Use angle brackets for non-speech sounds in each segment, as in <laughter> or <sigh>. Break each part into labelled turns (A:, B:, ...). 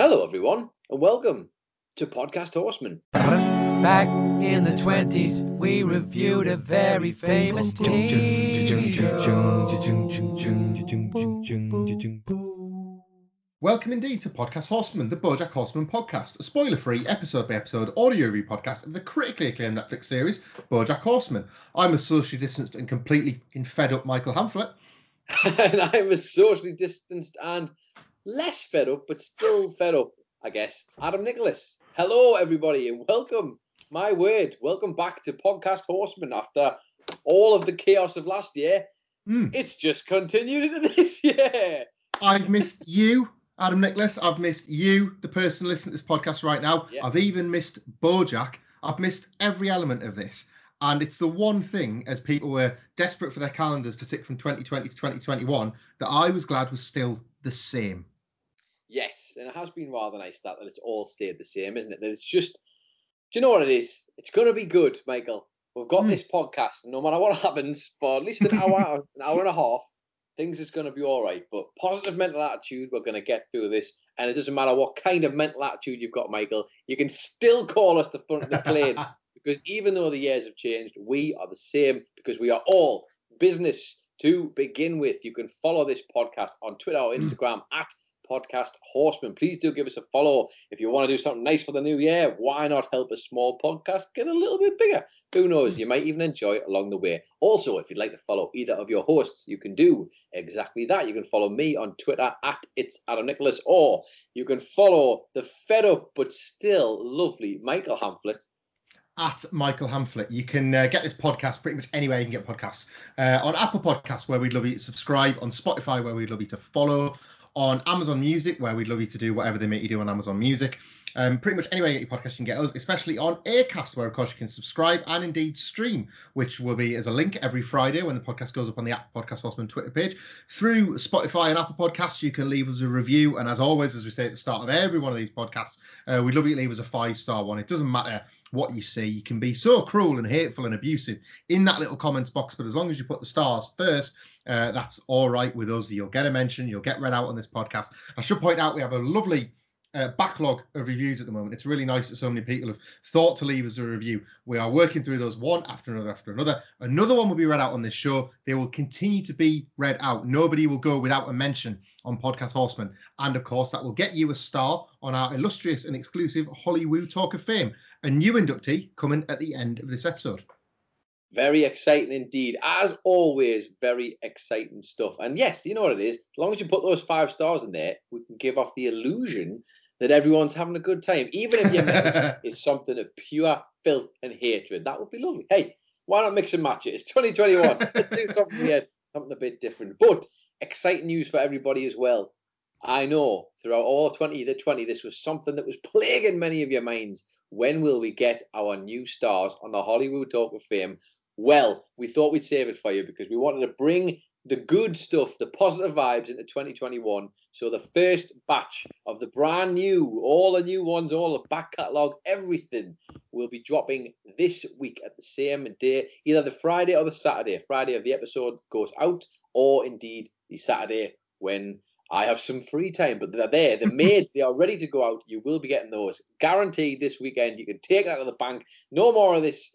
A: Hello, everyone, and welcome to Podcast Horseman.
B: Back in the 20s, we reviewed a very famous TV show.
C: Welcome indeed to Podcast Horseman, the Bojack Horseman podcast, a spoiler-free, episode-by-episode audio review podcast of the critically acclaimed Netflix series Bojack Horseman. I'm a socially distanced and completely fed up Michael Hamflet.
A: and I'm a socially distanced and less fed up, but still fed up, I guess. Adam Nicholas. Hello, everybody, and welcome. My word, welcome back to Podcast Horseman after all of the chaos of last year.
C: Mm.
A: It's just continued into <laughs> this year.
C: I've missed you, Adam Nicholas. I've missed you, the person listening to this podcast right now.
A: Yeah.
C: I've even missed Bojack. I've missed every element of this. And it's the one thing, as people were desperate for their calendars to tick from 2020 to 2021, that I was glad was still the same.
A: Yes, and it has been rather nice that, that it's all stayed the same, isn't it? That it's just, do you know what it is? It's going to be good, Michael. We've got
C: Mm.
A: this podcast, and no matter what <laughs> happens, for at least an hour, <laughs> an hour and a half, things is going to be all right. But positive mental attitude, we're going to get through this, and it doesn't matter what kind of mental attitude you've got, Michael. You can still call us the front of the plane <laughs> because even though the years have changed, we are the same because we are all business to begin with. You can follow this podcast on Twitter or hmm. Instagram at Podcast Horseman. Please do give us a follow. If you want to do something nice for the new year, why not help a small podcast get a little bit bigger? Who knows? You might even enjoy it along the way. Also, if you'd like to follow either of your hosts, you can do exactly that. You can follow me on Twitter at It's Adam Nicholas, or you can follow the fed up but still lovely Michael Hamflet
C: at Michael Hamflet. You can uh, get this podcast pretty much anywhere you can get podcasts. Uh, on Apple Podcasts, where we'd love you to subscribe. On Spotify, where we'd love you to follow. On Amazon Music, where we'd love you to do whatever they make you do on Amazon Music. Um, pretty much anywhere you get your podcast, you can get us, especially on Acast, where of course you can subscribe and indeed stream, which will be as a link every Friday when the podcast goes up on the app Podcast Horseman Twitter page. Through Spotify and Apple Podcasts, you can leave us a review. And as always, as we say at the start of every one of these podcasts, uh, we'd love you to leave us a five star one. It doesn't matter what you see. You can be so cruel and hateful and abusive in that little comments box, but as long as you put the stars first, uh, that's all right with us. You'll get a mention, you'll get read out on this podcast. I should point out we have a lovely uh, backlog of reviews at the moment. It's really nice that so many people have thought to leave us a review. We are working through those one after another after another. Another one will be read out on this show. They will continue to be read out. Nobody will go without a mention on Podcast Horseman. And of course, that will get you a star on our illustrious and exclusive Hollywood Talk of Fame. A new inductee coming at the end of this episode.
A: Very exciting indeed. As always, very exciting stuff. And yes, you know what it is. As long as you put those five stars in there, we can give off the illusion that everyone's having a good time. Even if your message <laughs> is something of pure filth and hatred, that would be lovely. Hey, why not mix and match it? It's 2021. <laughs> Let's do something here, something a bit different. But exciting news for everybody as well. I know throughout all of 20 to 20, this was something that was plaguing many of your minds. When will we get our new stars on the Hollywood Talk of Fame? Well, we thought we'd save it for you because we wanted to bring the good stuff, the positive vibes into 2021. So the first batch of the brand new, all the new ones, all the back catalogue, everything will be dropping this week at the same day, either the Friday or the Saturday. Friday of the episode goes out, or indeed the Saturday when I have some free time. But they're there, they're <laughs> made, they are ready to go out. You will be getting those guaranteed this weekend. You can take that to the bank. No more of this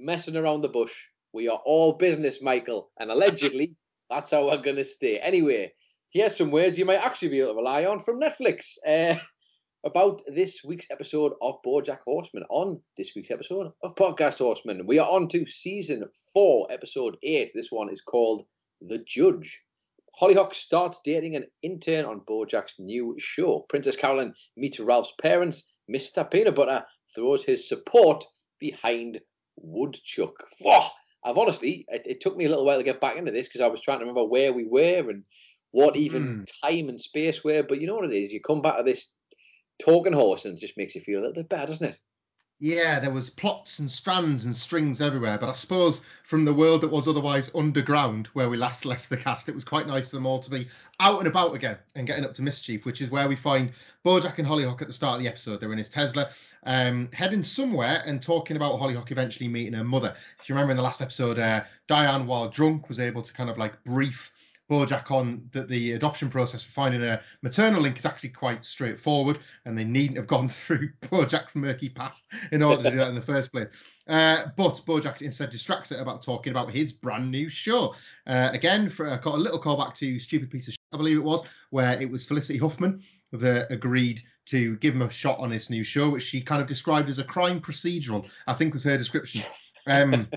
A: messing around the bush. We are all business, Michael, and allegedly <laughs> that's how we're going to stay. Anyway, here's some words you might actually be able to rely on from Netflix. Uh, <laughs> about this week's episode of Bojack Horseman. On this week's episode of Podcast Horseman, we are on to season four, episode eight. This one is called The Judge. Hollyhock starts dating an intern on Bojack's new show. Princess Carolyn meets Ralph's parents. Mr. Peanut Butter throws his support behind Woodchuck. I've honestly, it, it, took me a little while to get back into this because I was trying to remember where we were and what even mm. time and space were. But you know what it is? You come back to this talking horse and it just makes you feel a little bit better, doesn't it?
C: Yeah, there was plots and strands and strings everywhere, but I suppose from the world that was otherwise underground where we last <laughs> left the cast, it was quite nice for them all to be out and about again and getting up to mischief, which is where we find Bojack and Hollyhock at the start of the episode. They're in his Tesla, um, heading somewhere and talking about Hollyhock eventually meeting her mother. If you remember in the last episode, uh, Diane, while drunk, was able to kind of like brief Bojack on that the adoption process for finding a maternal link is actually quite straightforward, and they needn't have gone <laughs> through Bojack's murky past in order to do that in the first place. Uh, but Bojack instead distracts it about talking about his brand new show. Uh, again, for a, a little callback to Stupid Piece of Shit, I believe it was, where it was Felicity Huffman that agreed to give him a shot on this new show, which she kind of described as a crime procedural, I think was her description. Um,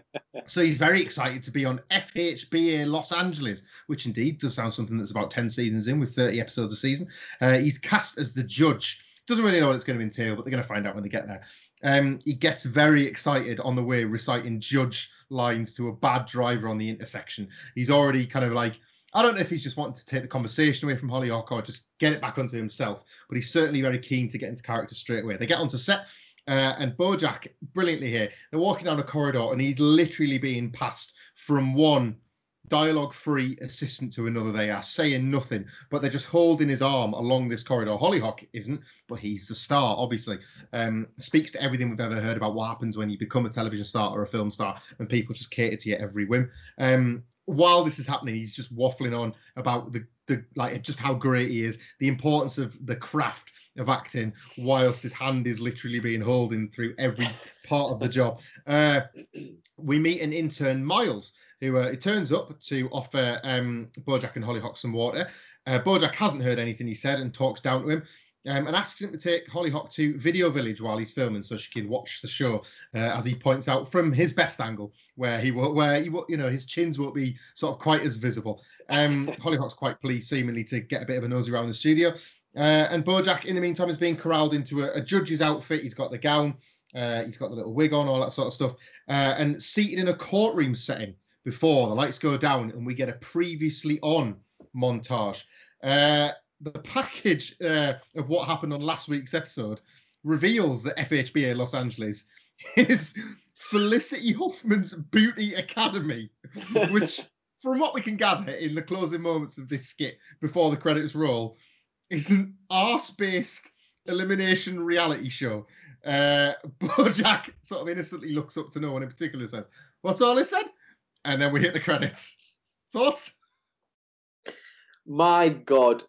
C: so he's very excited to be on FHBA Los Angeles, which indeed does sound something that's about 10 seasons in with 30 episodes a season. Uh, he's cast as the judge. Doesn't really know what it's going to entail, but they're going to find out when they get there. Um, he gets very excited on the way reciting judge lines to a bad driver on the intersection. He's already kind of like, I don't know if he's just wanting to take the conversation away from Hollyhock or just get it back onto himself, but he's certainly very keen to get into character straight away. They get onto set. Uh, and Bojack, brilliantly here, they're walking down a corridor and he's literally being passed from one dialogue free assistant to another. They are saying nothing, but they're just holding his arm along this corridor. Hollyhock isn't, but he's the star, obviously. Um, speaks to everything we've ever heard about what happens when you become a television star or a film star and people just cater to your every whim. Um, while this is happening, he's just waffling on about the, the like just how great he is, the importance of the craft of acting, whilst his hand is literally being holding through every part of the <laughs> job. Uh, we meet an intern, Miles, who uh, turns up to offer um, Bojack and Hollyhock some water. Uh, Bojack hasn't heard anything he said and talks down to him. Um, and asks him to take Hollyhock to Video Village while he's filming, so she can watch the show. Uh, as he points out from his best angle, where he will, where he will, you know, his chins won't be sort of quite as visible. Um, <laughs> Hollyhock's quite pleased, seemingly, to get a bit of a nosy around the studio. Uh, and Bojack, in the meantime, is being corralled into a, a judge's outfit. He's got the gown, uh, he's got the little wig on, all that sort of stuff, uh, and seated in a courtroom setting before the lights go down and we get a previously on montage. Uh, the package uh, of what happened on last week's episode reveals that FHBA Los Angeles <laughs> is Felicity Huffman's Beauty Academy, <laughs> which, from what we can gather in the closing moments of this skit before the credits roll, is an arse-based elimination reality show. Uh, <laughs> Bojack sort of innocently looks up to no one in particular and says, "What's all this said?" And then we hit the credits. Thoughts?
A: My God,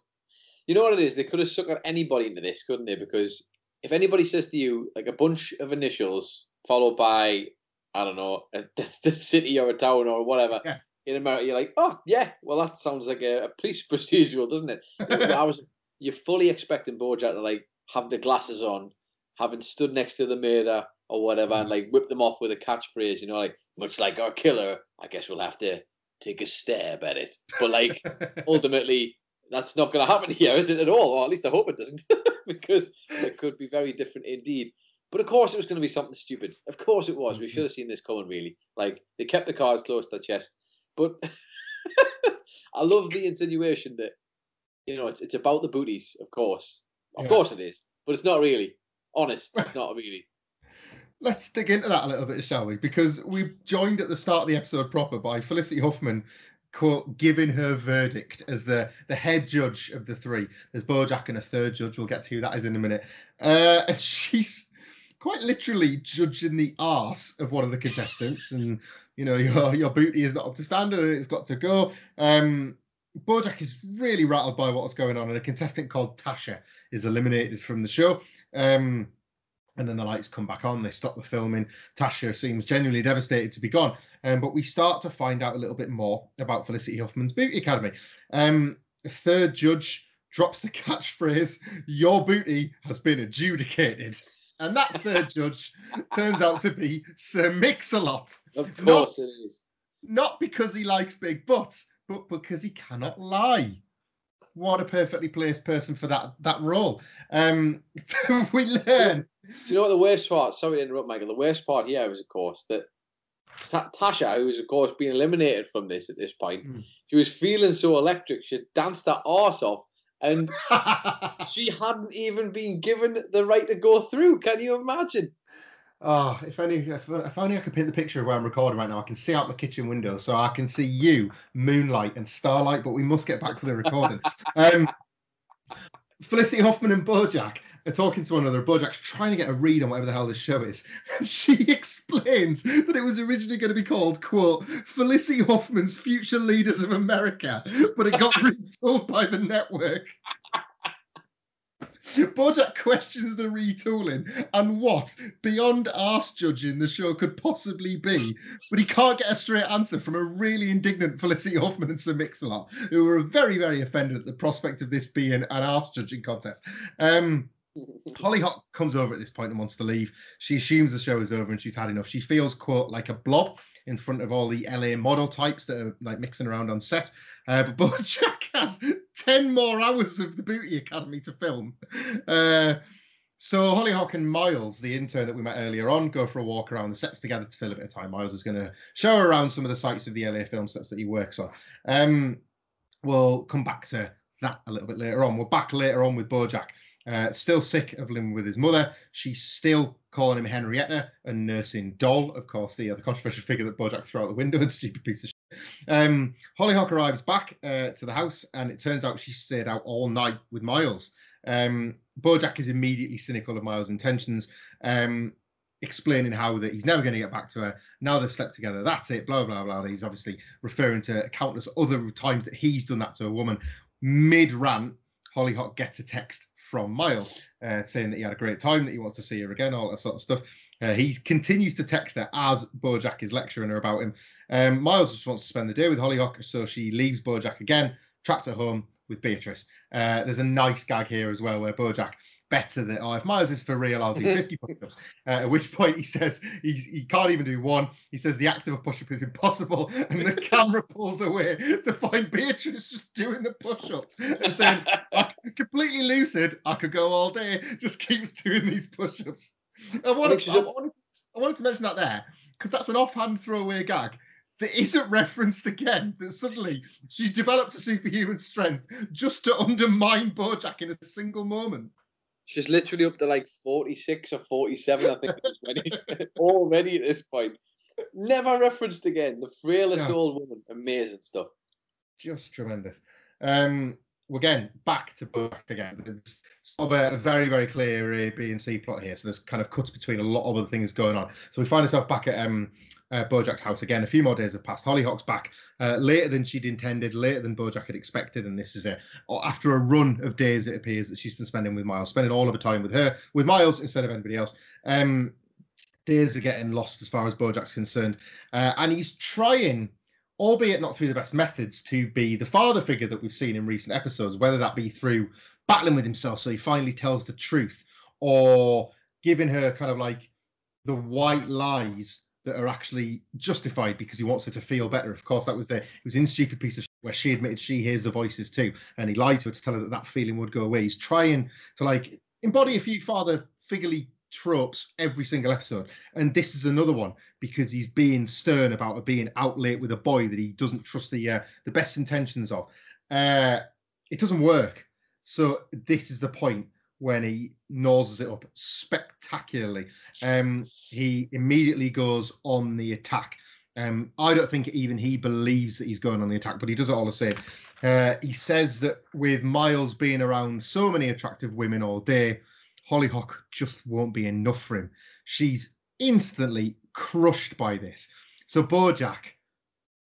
A: you know what it is? They could have suckered anybody into this, couldn't they? Because if anybody says to you like a bunch of initials followed by I don't know a, <laughs> the city or a town or whatever yeah. in America, you're like, oh yeah, well that sounds like a, a police <laughs> procedural, doesn't it? <laughs> I was you're fully expecting Bojack to like have the glasses on, having stood next to the murder or whatever, and mm. like whip them off with a catchphrase, you know, like much like our killer. I guess we'll have to take a stab at it. But like ultimately, that's not going to happen <laughs> here, is it at all? Or at least I hope it doesn't, <laughs> because it could be very different indeed. But of course, it was going to be something stupid. Of course, it was. We mm-hmm. should have seen this coming. Really, like they kept the cards close to their chest. But <laughs> I love the insinuation that you know it's it's about the booties. Of course, of yeah. course it is, but it's not really. Honest, it's not really.
C: Let's dig into that a little bit, shall we? Because we joined at the start of the episode proper by Felicity Huffman quote giving her verdict as the the head judge of the three. There's Bojack and a third judge. We'll get to who that is in a minute. Uh, and <laughs> she's quite literally judging the arse of one of the contestants, and you know your your booty is not up to standard and it's got to go. Um, Bojack is really rattled by what's going on, and a contestant called Tasha is eliminated from the show. Um, and then the lights come back on. They stop the filming. Tasha seems genuinely devastated to be gone. Um, but we start to find out a little bit more about Felicity Huffman's Beauty Academy. Um, a third judge drops the <laughs> catchphrase, Your booty has been adjudicated. And that third judge turns out to be Sir Mix-a-Lot.
A: Of
C: Not-
A: course it is.
C: Not because he likes big butts, but because he cannot lie. What a perfectly placed person for that that role. Um, <laughs> we learn.
A: Do you know what the worst part? Sorry to interrupt, Michael. The worst part here is, of course, that Ta- Tasha, who was, of course, being eliminated from this at this point,
C: Mm.
A: she was feeling so electric, she danced her arse off, and <laughs> she hadn't even been given the right to go through. Can you imagine?
C: Oh, if only if, if only I could paint the picture of where I'm recording right now. I can see out my kitchen window, so I can see you, moonlight and starlight. But we must get back to the recording. <laughs> um, Felicity Hoffman and Bojack are talking to one another. Bojack's trying to get a read on whatever the hell this show is, <laughs> and she <laughs> explains that it was originally going to be called "quote Felicity Hoffman's Future Leaders of America," but it got retooled by the network. <laughs> Bojack questions the retooling and what beyond arse judging the show could possibly be, but he can't get a straight answer from a really indignant Felicity Hoffman and Sir Mix-a-Lot, who were very, very offended at the prospect of this being an arse judging contest. Um, <laughs> Hollyhock comes over at this point and wants to leave. She assumes the show is over and she's had enough. She feels, quote, like a blob in front of all the LA model types that are like mixing around on set. Uh, but <laughs> Bojack has 10 more hours of the Booty Academy to film. Uh, so Hollyhock and Miles, the intern that we met earlier on, go for a walk around the sets together to fill a bit of time. Miles is going to show her around some of the sites of the LA film sets that he works on. Um, we'll come back to that a little bit later on. We're back later on with Bojack. Uh, still sick of living with his mother. She's still calling him Henrietta and nursing Doll, of course, the, uh, the controversial figure that Bojack threw out the window and <laughs> stupid piece of shit. Um, Hollyhock arrives back uh, to the house, and it turns out she stayed out all night with Miles. Um, Bojack is immediately cynical of Miles' intentions, um, explaining how that he's never going to get back to her. Now they've slept together. That's it. Blah blah blah. He's obviously referring to countless other times that he's done that to a woman. Mid rant, Hollyhock gets a text from Miles uh, saying that he had a great time, that he wants to see her again, all that sort of stuff. Uh, he continues to text her as Bojack is lecturing her about him. Um, Miles just wants to spend the day with Hollyhock, so she leaves Bojack again, trapped at home with Beatrice. Uh, there's a nice gag here as well where Bojack bets that, oh, if Miles is for real, I'll do <laughs> 50 push ups. Uh, at which point he says he's, he can't even do one. He says the act of a push up is impossible. <laughs> And the <laughs> camera pulls away to find Beatrice just doing the push ups and saying, I'm completely lucid. I could go all day. Just keep doing these push ups. I wanted, wanted, I wanted to mention that there because that's an offhand throwaway gag that isn't referenced again. That suddenly she's developed a superhuman strength just to undermine Bojack in a single moment.
A: She's literally up to like 46 or 47, I think, when he's <laughs> already at this point. Never referenced again. The frailest old woman. Amazing stuff.
C: Just tremendous. Um, again, back to Bojack again. It's sort of a, a very, very clear A, B, and C plot here. So there's kind of cuts between a lot of other things going on. So we find ourselves back at um, uh, Bojack's house again. A few more days have passed. Hollyhock's back uh, later than she'd intended, later than Bojack had expected. And this is a after a run of days, it appears that she's been spending with Miles, spending all of her time with her, with Miles instead of anybody else. Um, days are getting lost as far as Bojack's concerned, uh, and he's trying albeit not through the best methods, to be the father figure that we've seen in recent episodes, whether that be through battling with himself so he finally tells the truth, or giving her kind of like the white lies that are actually justified because he wants her to feel better. Of course, that was the it was in stupid piece of where she admitted she hears the voices too, and he lied to her to tell her that that feeling would go away. He's trying to like embody a few father figurely tropes every single episode, and this is another one because he's being stern about being out late with a boy that he doesn't trust the uh, the best intentions of. Uh, it doesn't work. So this is the point when he noses it up spectacularly. Um, he immediately goes on the attack. Um, I don't think even he believes that he's going on the attack, but he does it all the same. Uh, he says that with Miles being around so many attractive women all day, Hollyhock just won't be enough for him. She's instantly crushed by this. So Bojack,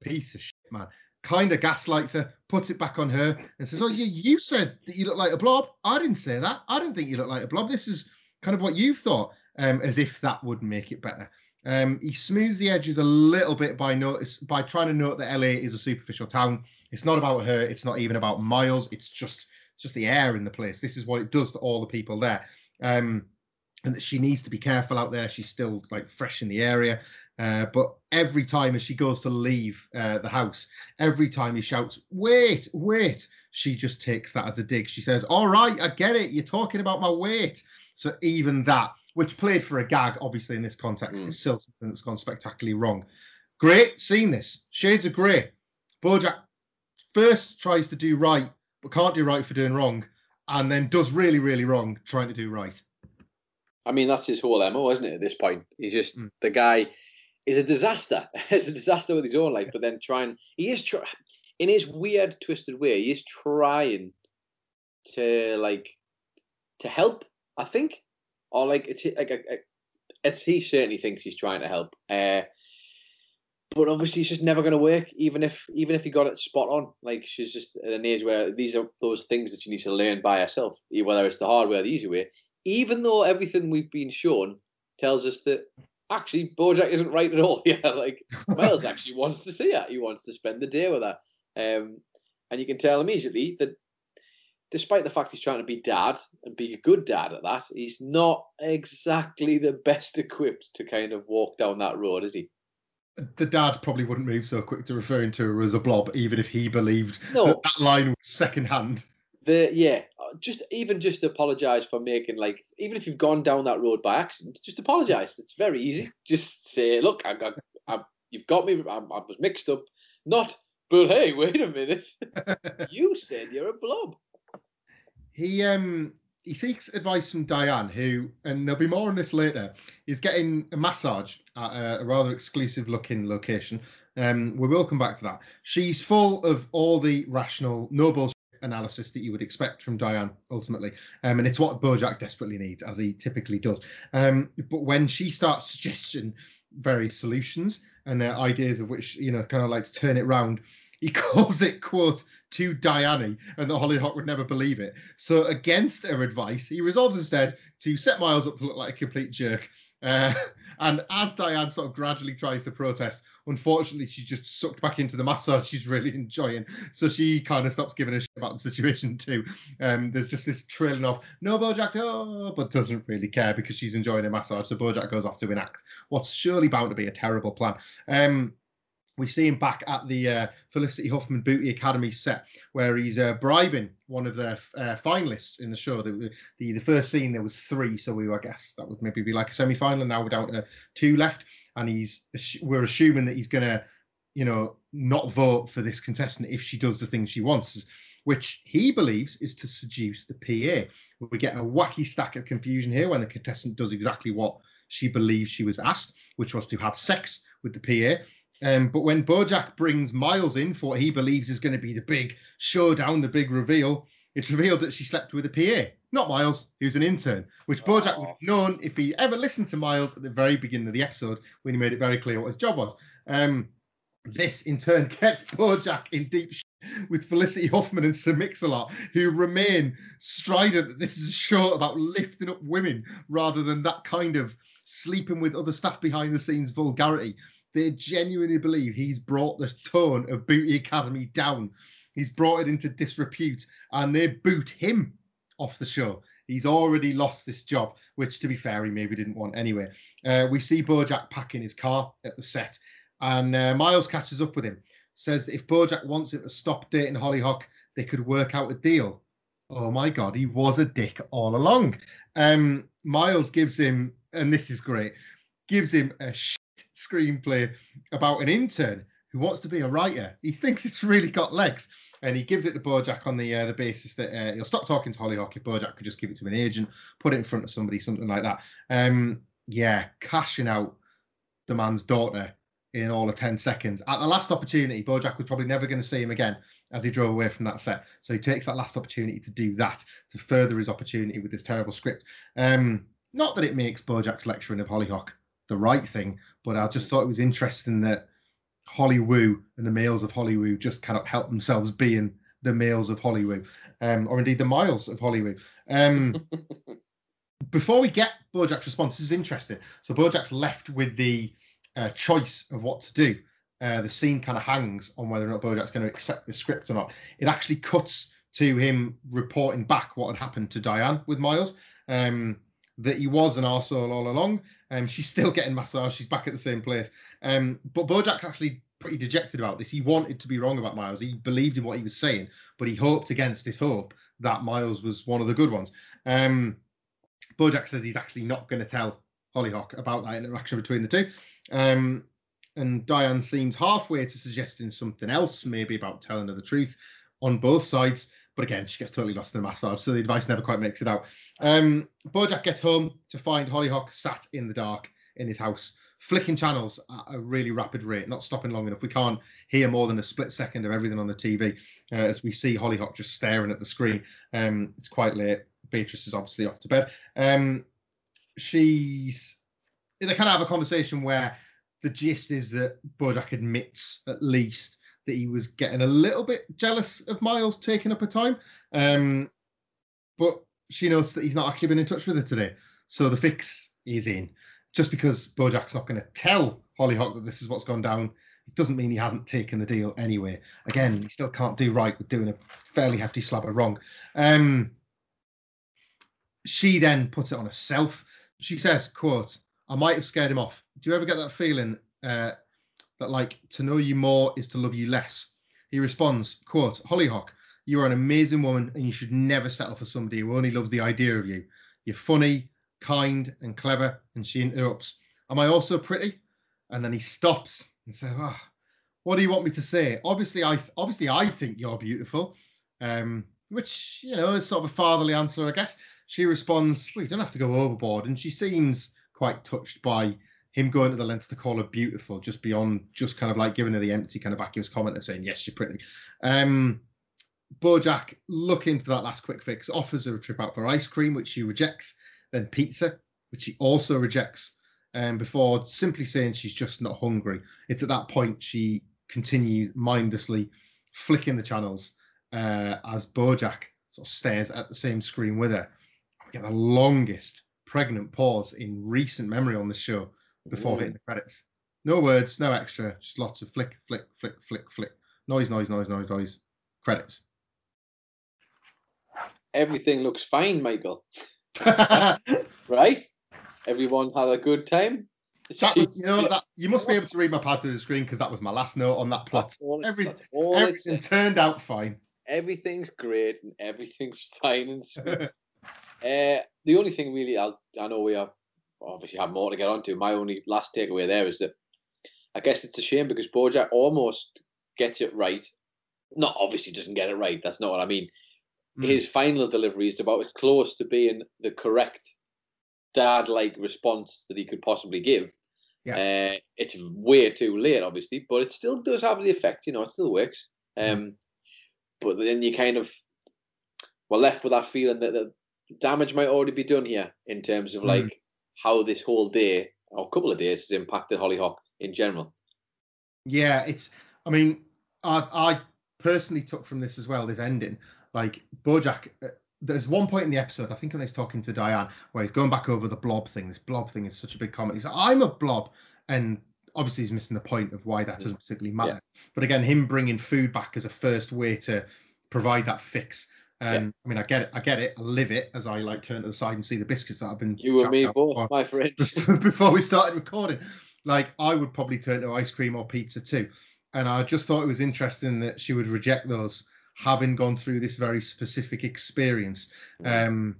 C: piece of shit, man, kind of gaslights her, puts it back on her, and says, "Oh, you you said that you look like a blob. I didn't say that. I didn't think you look like a blob. This is kind of what you thought." Um, as if that would make it better. Um, he smooths the edges a little bit by notice by trying to note that LA is a superficial town. It's not about her. It's not even about Miles. It's just it's just the air in the place. This is what it does to all the people there. Um, and that she needs to be careful out there. She's still like fresh in the area. Uh, but every time as she goes to leave uh, the house, every time he shouts, "Wait, wait!" she just takes that as a dig. She says, "All right, I get it. You're talking about my weight." So even that, which played for a gag, obviously in this context,
A: Mm.
C: is still something that's gone spectacularly wrong. Great, seen this. Shades of grey. Bojack first tries to do right, but can't do right for doing wrong, and then does really, really wrong trying to do right.
A: I mean, that's his whole MO, isn't it? At this point, he's just
C: Mm.
A: the guy is a disaster. <laughs> it's a disaster with his own life, but then trying, he is trying, in his weird, twisted way, he is trying to like to help. I think, or like it's like a, a- it's he certainly thinks he's trying to help. Uh, but obviously, it's just never going to work. Even if even if he got it spot on, like she's just at an age where these are those things that she needs to learn by herself, whether it's the hard way or the easy way even though everything we've been shown tells us that actually Bojack isn't right at all. <laughs> Yeah, like Miles actually wants to see her. He wants to spend the day with her. Um, and you can tell immediately that despite the fact he's trying to be dad and be a good dad at that, he's not exactly the best <laughs> equipped to kind of walk down that road, is he?
C: the dad probably wouldn't move so quick to referring to her as a blob, even if he believed
A: No.
C: that, that line was secondhand.
A: The yeah, uh, just even just apologize for making like even if you've gone down that road by accident, just apologize. It's very easy. Just say, look, I got, I, you've got me. I, I was mixed up. Not, but hey, wait a minute. <laughs> you said you're a blob.
C: He um he seeks advice from Diane, who, and there'll be more on this later, is getting a massage at a, a rather exclusive looking location. Um, we will come back to that. She's full of all the rational, no bullshit analysis that you would expect from Diane ultimately. Um, and it's what Bojack desperately needs, as he typically does. Um, but when she starts suggesting various solutions and uh, ideas of which, you know, kind of like to turn it round, he <laughs> calls it, quote, to Diane, and the Hollyhock would never believe it. So, against her advice, he resolves instead to set Miles up to look like a complete jerk. Uh, <laughs> and as Diane sort of gradually tries to protest, unfortunately, she's just sucked back into the massage she's really <laughs> enjoying. So she kind of stops giving a shit about the situation too. Um, there's just this trailing off, no Bojack, no, but doesn't really care because she's enjoying a massage. So Bojack goes off to enact what's surely bound to be a terrible plan. Um, we see him back at the uh, Felicity Huffman Booty Academy set where he's uh, bribing one of the uh, finalists in the show. The, the the first scene there was three, so we I guess that would maybe be like a semi-final. Now we're down to two left, and he's we're assuming that he's gonna, you know, not vote for this contestant if she does the thing she wants, which he believes is to seduce the PA. We get a wacky stack of confusion here when the contestant does exactly what she believes she was asked, which was to have sex with the PA. Um, but when Bojack brings Miles in for what he believes is going to be the big showdown, the big reveal, it's revealed that she slept with a PA, not Miles, who's an intern, which Bojack would have known if he ever listened to Miles at the very beginning of the episode when he made it very clear what his job was. Um, this in turn <laughs> gets Bojack in deep shit with Felicity Huffman and Sir Mix-a-Lot, who remain strident that this is a show about lifting up women rather than that kind of sleeping with other staff behind the scenes vulgarity. They genuinely believe he's brought the tone of Booty Academy down. He's brought it into disrepute, and they boot him off the show. He's already lost this job, which, to be fair, he maybe didn't want anyway. Uh, we see Bojack packing his car at the set, and uh, Miles catches up with him. Says that if Bojack wants him to stop dating Hollyhock, they could work out a deal. Oh my God, he was a dick all along. Um, Miles gives him, and this is great, gives him a screenplay about an intern who wants to be a writer. He thinks it's really got legs, and he gives it to Bojack on the uh, the basis that uh, he'll stop talking to Hollyhock if Bojack could just give it to an agent, put it in front of somebody, something like that. Um, yeah, cashing out the man's daughter in all of 10 seconds. At the last opportunity, Bojack was probably never going to see him again as he drove away from that set. So he takes that last opportunity to do that, to further his opportunity with this terrible script. Um, not that it makes Bojack's lecturing of Hollyhock the right thing, but I just thought it was interesting that Hollywood and the males of Hollywood just cannot help themselves being the males of Hollywood, um, or indeed the miles of Hollywood. Um, <laughs> before we get Bojack's response, this is interesting. So Bojack's left with the uh, choice of what to do. Uh, the scene kind of hangs on whether or not Bojack's going to accept the script or not. It actually cuts to him reporting back what had happened to Diane with Miles. Um, that he was an arsehole all along. Um, she's still getting massage. She's back at the same place. Um, but Bojack's actually pretty dejected about this. He wanted to be wrong about Miles. He believed in what he was saying, but he hoped against his hope that Miles was one of the good ones. Um, Bojack says he's actually not going to tell Hollyhock about that interaction between the two. Um, and Diane seems halfway to suggesting something else, maybe about telling her the truth on both sides. But again, she gets totally lost in the massage, so the advice never quite makes it out. Um, Bojack gets home to find Hollyhock sat in the dark in his house, flicking channels at a really rapid rate, not stopping long enough. We can't hear more than a split second of everything on the TV uh, as we see Hollyhock just staring at the screen. Um, it's quite late. Beatrice is obviously off to bed. Um, she's they kind of have a conversation where the gist is that Bojack admits at least that he was getting a little bit jealous of Miles taking up her time. Um, but she notes that he's not actually been in touch with her today. So the fix is in. Just because Bojack's not going to tell Hollyhock that this is what's gone down, it doesn't mean he hasn't taken the deal anyway. Again, he still can't do right with doing a fairly hefty slab of wrong. Um, she then puts it on herself. She says, quote, I might have scared him off. Do you ever get that feeling uh, that like to know you more is to love you less. He responds, quote, Hollyhock, you are an amazing woman and you should never settle for somebody who only loves the idea of you. You're funny, kind, and clever. And she interrupts, Am I also pretty? And then he stops and says, oh, what do you want me to say? Obviously, I obviously I think you're beautiful. Um, which, you know, is sort of a fatherly answer, I guess. She responds, Well, you don't have to go overboard. And she seems quite touched by him going to the lengths to call her beautiful, just beyond just kind of like giving her the empty kind of vacuous comment of saying, yes, you're pretty. Um, Bojack, looking for that last quick fix, offers her a trip out for ice cream, which she rejects, then pizza, which she also rejects, um, before simply saying she's just not hungry. It's at that point she continues mindlessly flicking the channels uh, as Bojack sort of stares at the same screen with her. We get the longest pregnant pause in recent memory on the show before hitting the credits. No words, no extra, just lots of flick, flick, flick, flick, flick. Noise, noise, noise, noise, noise. Credits.
A: Everything looks fine, Michael. <laughs> right? Everyone had a good time.
C: That was, you know, that, you must be able to read my pad to the screen because that was my last note on that plot.
A: all-
C: Every,
A: all
C: everything
A: it's-
C: turned out fine.
A: everything's great and everything's fine and sweet. <laughs> uh, the only thing really, I'll, I know we have obviously have more to get onto. My only last takeaway there is that I guess it's a shame because Bojack almost gets it right. Not obviously doesn't get it right. That's not what I mean.
C: Mm.
A: His final delivery is about as close to being the correct dad-like response that he could possibly give. Uh, it's way too late, obviously, but it still does have the effect. You know, it still works. Um, but then you kind of were left with that feeling that the damage might already be done here in terms of
C: Mm.
A: like how this whole day or couple of days has impacted Hollyhock in general.
C: Yeah, it's. I mean, I I personally took from this as well. This ending, like Bojack. Uh, there's one point in the episode, I think when he's talking to Diane, where he's going back over the blob thing. This blob thing is such a big comment. He's like, "I'm a blob," and obviously he's missing the point of why that doesn't particularly matter. But again, him bringing food back as a first way to provide that fix. Um, I mean, I get it. I get it. I live it as I like turn to the side and see the biscuits that I've been.
A: You and me both, my friend. <laughs>
C: before we started recording. Like I would probably turn to ice cream or pizza too. And I just thought it was interesting that she would reject those, having gone through this very specific experience. Um,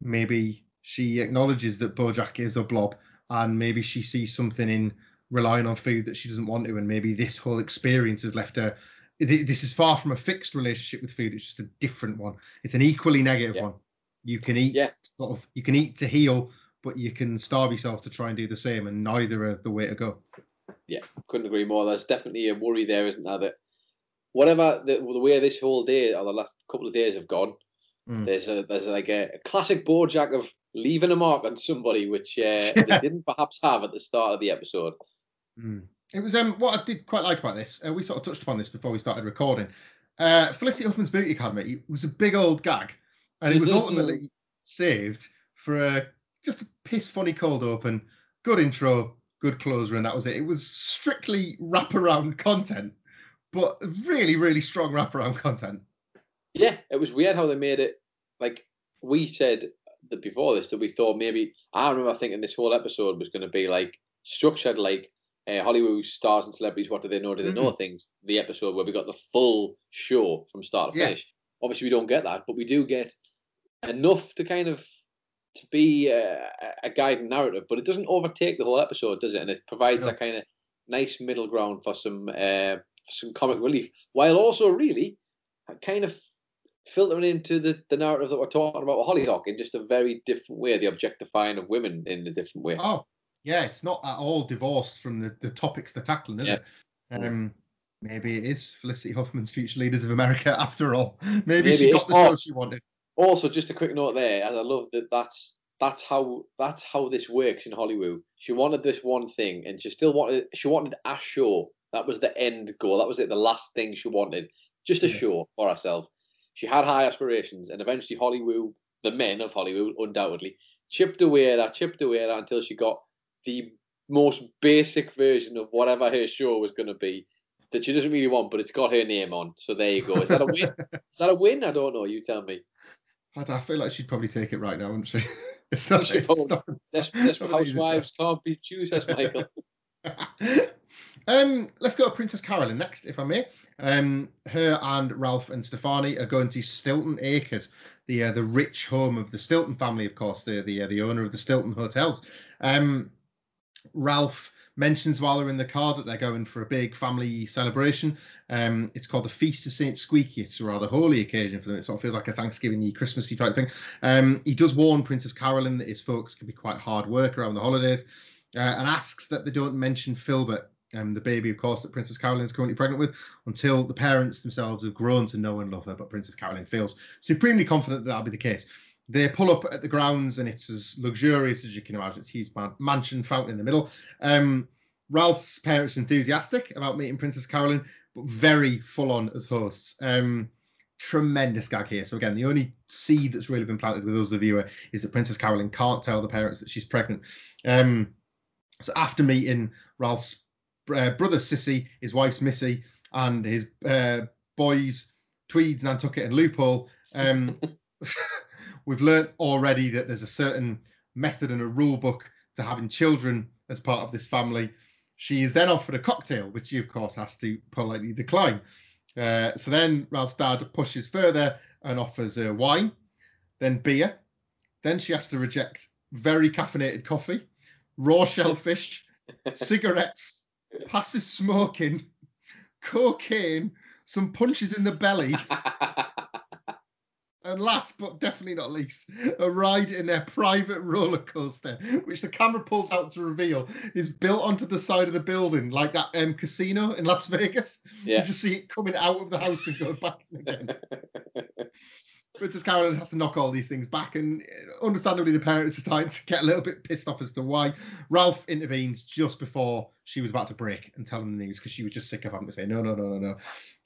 C: maybe she acknowledges that Bojack is a blob, and maybe she sees something in relying on food that she doesn't want to, and maybe this whole experience has left her. Th- This is far from a fixed relationship with food; it's just a different one. It's an equally negative
A: Yeah.
C: one. You can eat
A: Yeah.
C: sort of, you can eat to heal, but you can starve yourself to try and do the same, and neither are the way to go.
A: Yeah, couldn't agree more. There's definitely a worry there, isn't there? That whatever the, the way this whole day or the last couple of days have gone,
C: Mm.
A: there's a there's like a, a classic Bojack of leaving a mark on somebody, which uh, they <laughs> didn't perhaps have at the start of the episode.
C: Mm. It was um what I did quite like about this. Uh, we sort of touched upon this before we started recording. Uh, Felicity Huffman's Beauty Academy was a big old gag, and it was
A: Mhm.
C: ultimately saved for a just a piss funny cold open, good intro, good closer, and that was it. It was strictly wraparound content, but really, really strong wraparound content.
A: Yeah, it was weird how they made it. Like we said that before this, that we thought maybe I remember thinking this whole episode was going to be like structured like uh, Hollywood stars and celebrities. What do they know? Do they know things? The episode where we got the full show from start to
C: Yeah.
A: finish. Obviously, we don't get that, but we do get enough to kind of to be a, a guiding narrative. But it doesn't overtake the whole episode, does it? And it provides
C: No.
A: that kind of nice middle ground for some uh, some comic relief, while also really kind of filtering into the, the narrative that we're talking about with Hollyhock in just a very different way, the objectifying of women in a different way.
C: Oh, yeah, it's not at all divorced from the, the topics they're tackling, is
A: Yeah.
C: it? Um, maybe it is Felicity Huffman's Future Leaders of America <laughs> after all. Maybe,
A: Maybe
C: she got the show she wanted.
A: Also, just a quick note there, and I love that that's that's how that's how this works in Hollywood. She wanted this one thing, and she still wanted she wanted a show. That was the end goal. That was it. The last thing she wanted, just a
C: Yeah.
A: show for herself. She had high aspirations, and eventually Hollywood, the men of Hollywood, undoubtedly chipped away at her, chipped away at her until she got the most basic version of whatever her show was going to be. That she doesn't really want, but it's got her name on. So there you go. Is that a win? <laughs> Is that a win? I don't know. You tell me.
C: I, I feel like she'd probably take it right now, wouldn't she? <laughs> it's not,
A: She
C: it's
A: probably-
C: not-
A: Des- Desperate
C: What are these
A: housewives can't be choosers, Michael. <laughs>
C: um, let's go to Princess Carolyn next, if I may. Um, her and Ralph and Stefani are going to Stilton Acres, the uh, the rich home of the Stilton family, of course, the the uh, the owner of the Stilton hotels. Um, Ralph mentions while they're in the car that they're going for a big family celebration. Um, it's called the Feast of Saint Squeaky. It's a rather holy occasion for them. It sort of feels like a Thanksgiving-y, Christmassy type thing. Um, he does warn Princess Carolyn that his folks can be quite hard work around the holidays, uh, and asks that they don't mention Filbert, um, the baby, of course, that Princess Carolyn is currently pregnant with, until the parents themselves have grown to know and love her. But Princess Carolyn feels supremely confident that that'll be the case. They pull up at the grounds, and it's as luxurious as you can imagine. It's huge man- mansion, fountain in the middle. Um, Ralph's parents are enthusiastic about meeting Princess Carolyn, but very full on as hosts. Um, tremendous gag here. So again, the only seed that's really been planted with us, the viewer, is that Princess Carolyn can't tell the parents that she's pregnant. Um, so after meeting Ralph's uh, brother Sissy, his wife's Missy, and his uh, boys Tweeds, Nantucket, and Loophole, um, <laughs> we've learnt already that there's a certain method and a rule book to having children as part of this family. She is then offered a cocktail, which she, of course, has to politely decline. Uh, so then Ralph's dad pushes further and offers her wine, then beer. Then she has to reject very caffeinated coffee, raw shellfish, <laughs> cigarettes, passive smoking, cocaine, some punches in the belly, <laughs> and last but definitely not least, a ride in their private roller coaster, which the camera pulls out to reveal is built onto the side of the building, like that um, casino in Las Vegas.
A: Yeah.
C: You just see it coming out of the house and going back in again. <laughs> Princess Carolyn has to knock all these things back, and uh, understandably, the parents are starting to get a little bit pissed off as to why. Ralph intervenes just before she was about to break and tell them the news because she was just sick of having to say, no, no, no, no, no.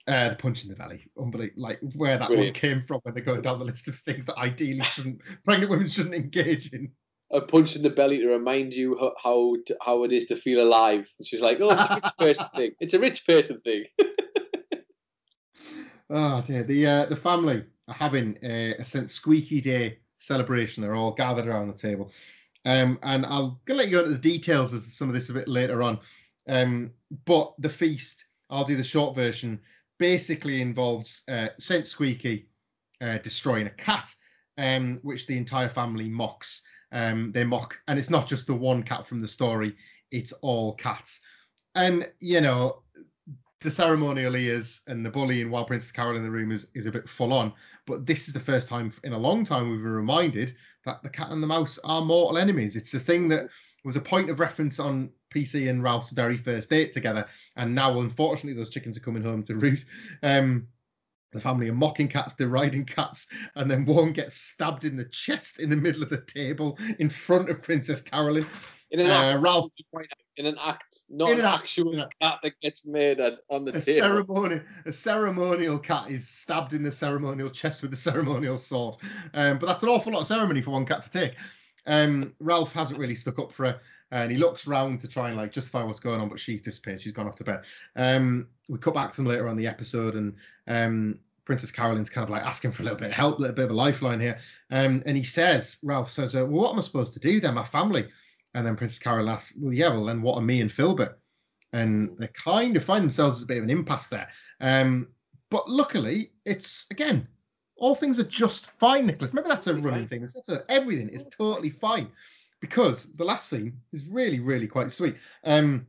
C: Uh, the punch in the belly, unbelievable. Like where that
A: Brilliant.
C: one came from when they're going down the list of things that ideally shouldn't, pregnant women shouldn't engage in.
A: a punch in the belly to remind you ho- how to, how it is to feel alive. And she's like, "Oh, it's a rich person <laughs> thing. It's a rich person thing." <laughs>
C: Oh dear. The uh, the family are having a, a St. Squeaky Day celebration. They're all gathered around the table. Um, and I'll gonna let you go into the details of some of this a bit later on. Um, but the feast, I'll do the short version, basically involves uh, St. Squeaky uh, destroying a cat, um, which the entire family mocks. Um, they mock, and it's not just the one cat from the story, it's all cats. And you know, the ceremonial ears and the bullying while Princess Carolyn the room is, is a bit full on. But this is the first time in a long time we've been reminded that the cat and the mouse are mortal enemies. It's a thing that was a point of reference on PC and Ralph's very first date together. And now, unfortunately, those chickens are coming home to roost. Um, the family are mocking cats, deriding cats, and then one gets stabbed in the chest in the middle of the table in front of Princess Carolyn.
A: In an
C: Uh,
A: act,
C: Ralph-
A: to point out, in an act, not
C: In
A: an
C: an
A: actual
C: in a-
A: cat that gets murdered on the
C: a
A: table.
C: ceremonial a ceremonial cat is stabbed in the ceremonial chest with the <laughs> ceremonial sword. Um, but that's an awful lot of ceremony for one cat to take. Um, Ralph hasn't really stuck up for her, and he looks round to try and like justify what's going on, but she's disappeared. She's gone off to bed. Um, we cut back to them later on the episode, and um, Princess Caroline's kind of like asking for a little bit of help, a little bit of a lifeline here. Um, and he says, Ralph says, uh, "Well, what am I supposed to do? They're my family." And then Princess Caroline asks, "Well, yeah, well then what are me and Filbert?" And they kind of find themselves as a bit of an impasse there. Um, but luckily, it's again, all things are just fine, Nicholas. Maybe that's a running thing. It's not a- everything is totally fine because the last scene is really, really quite sweet. Um,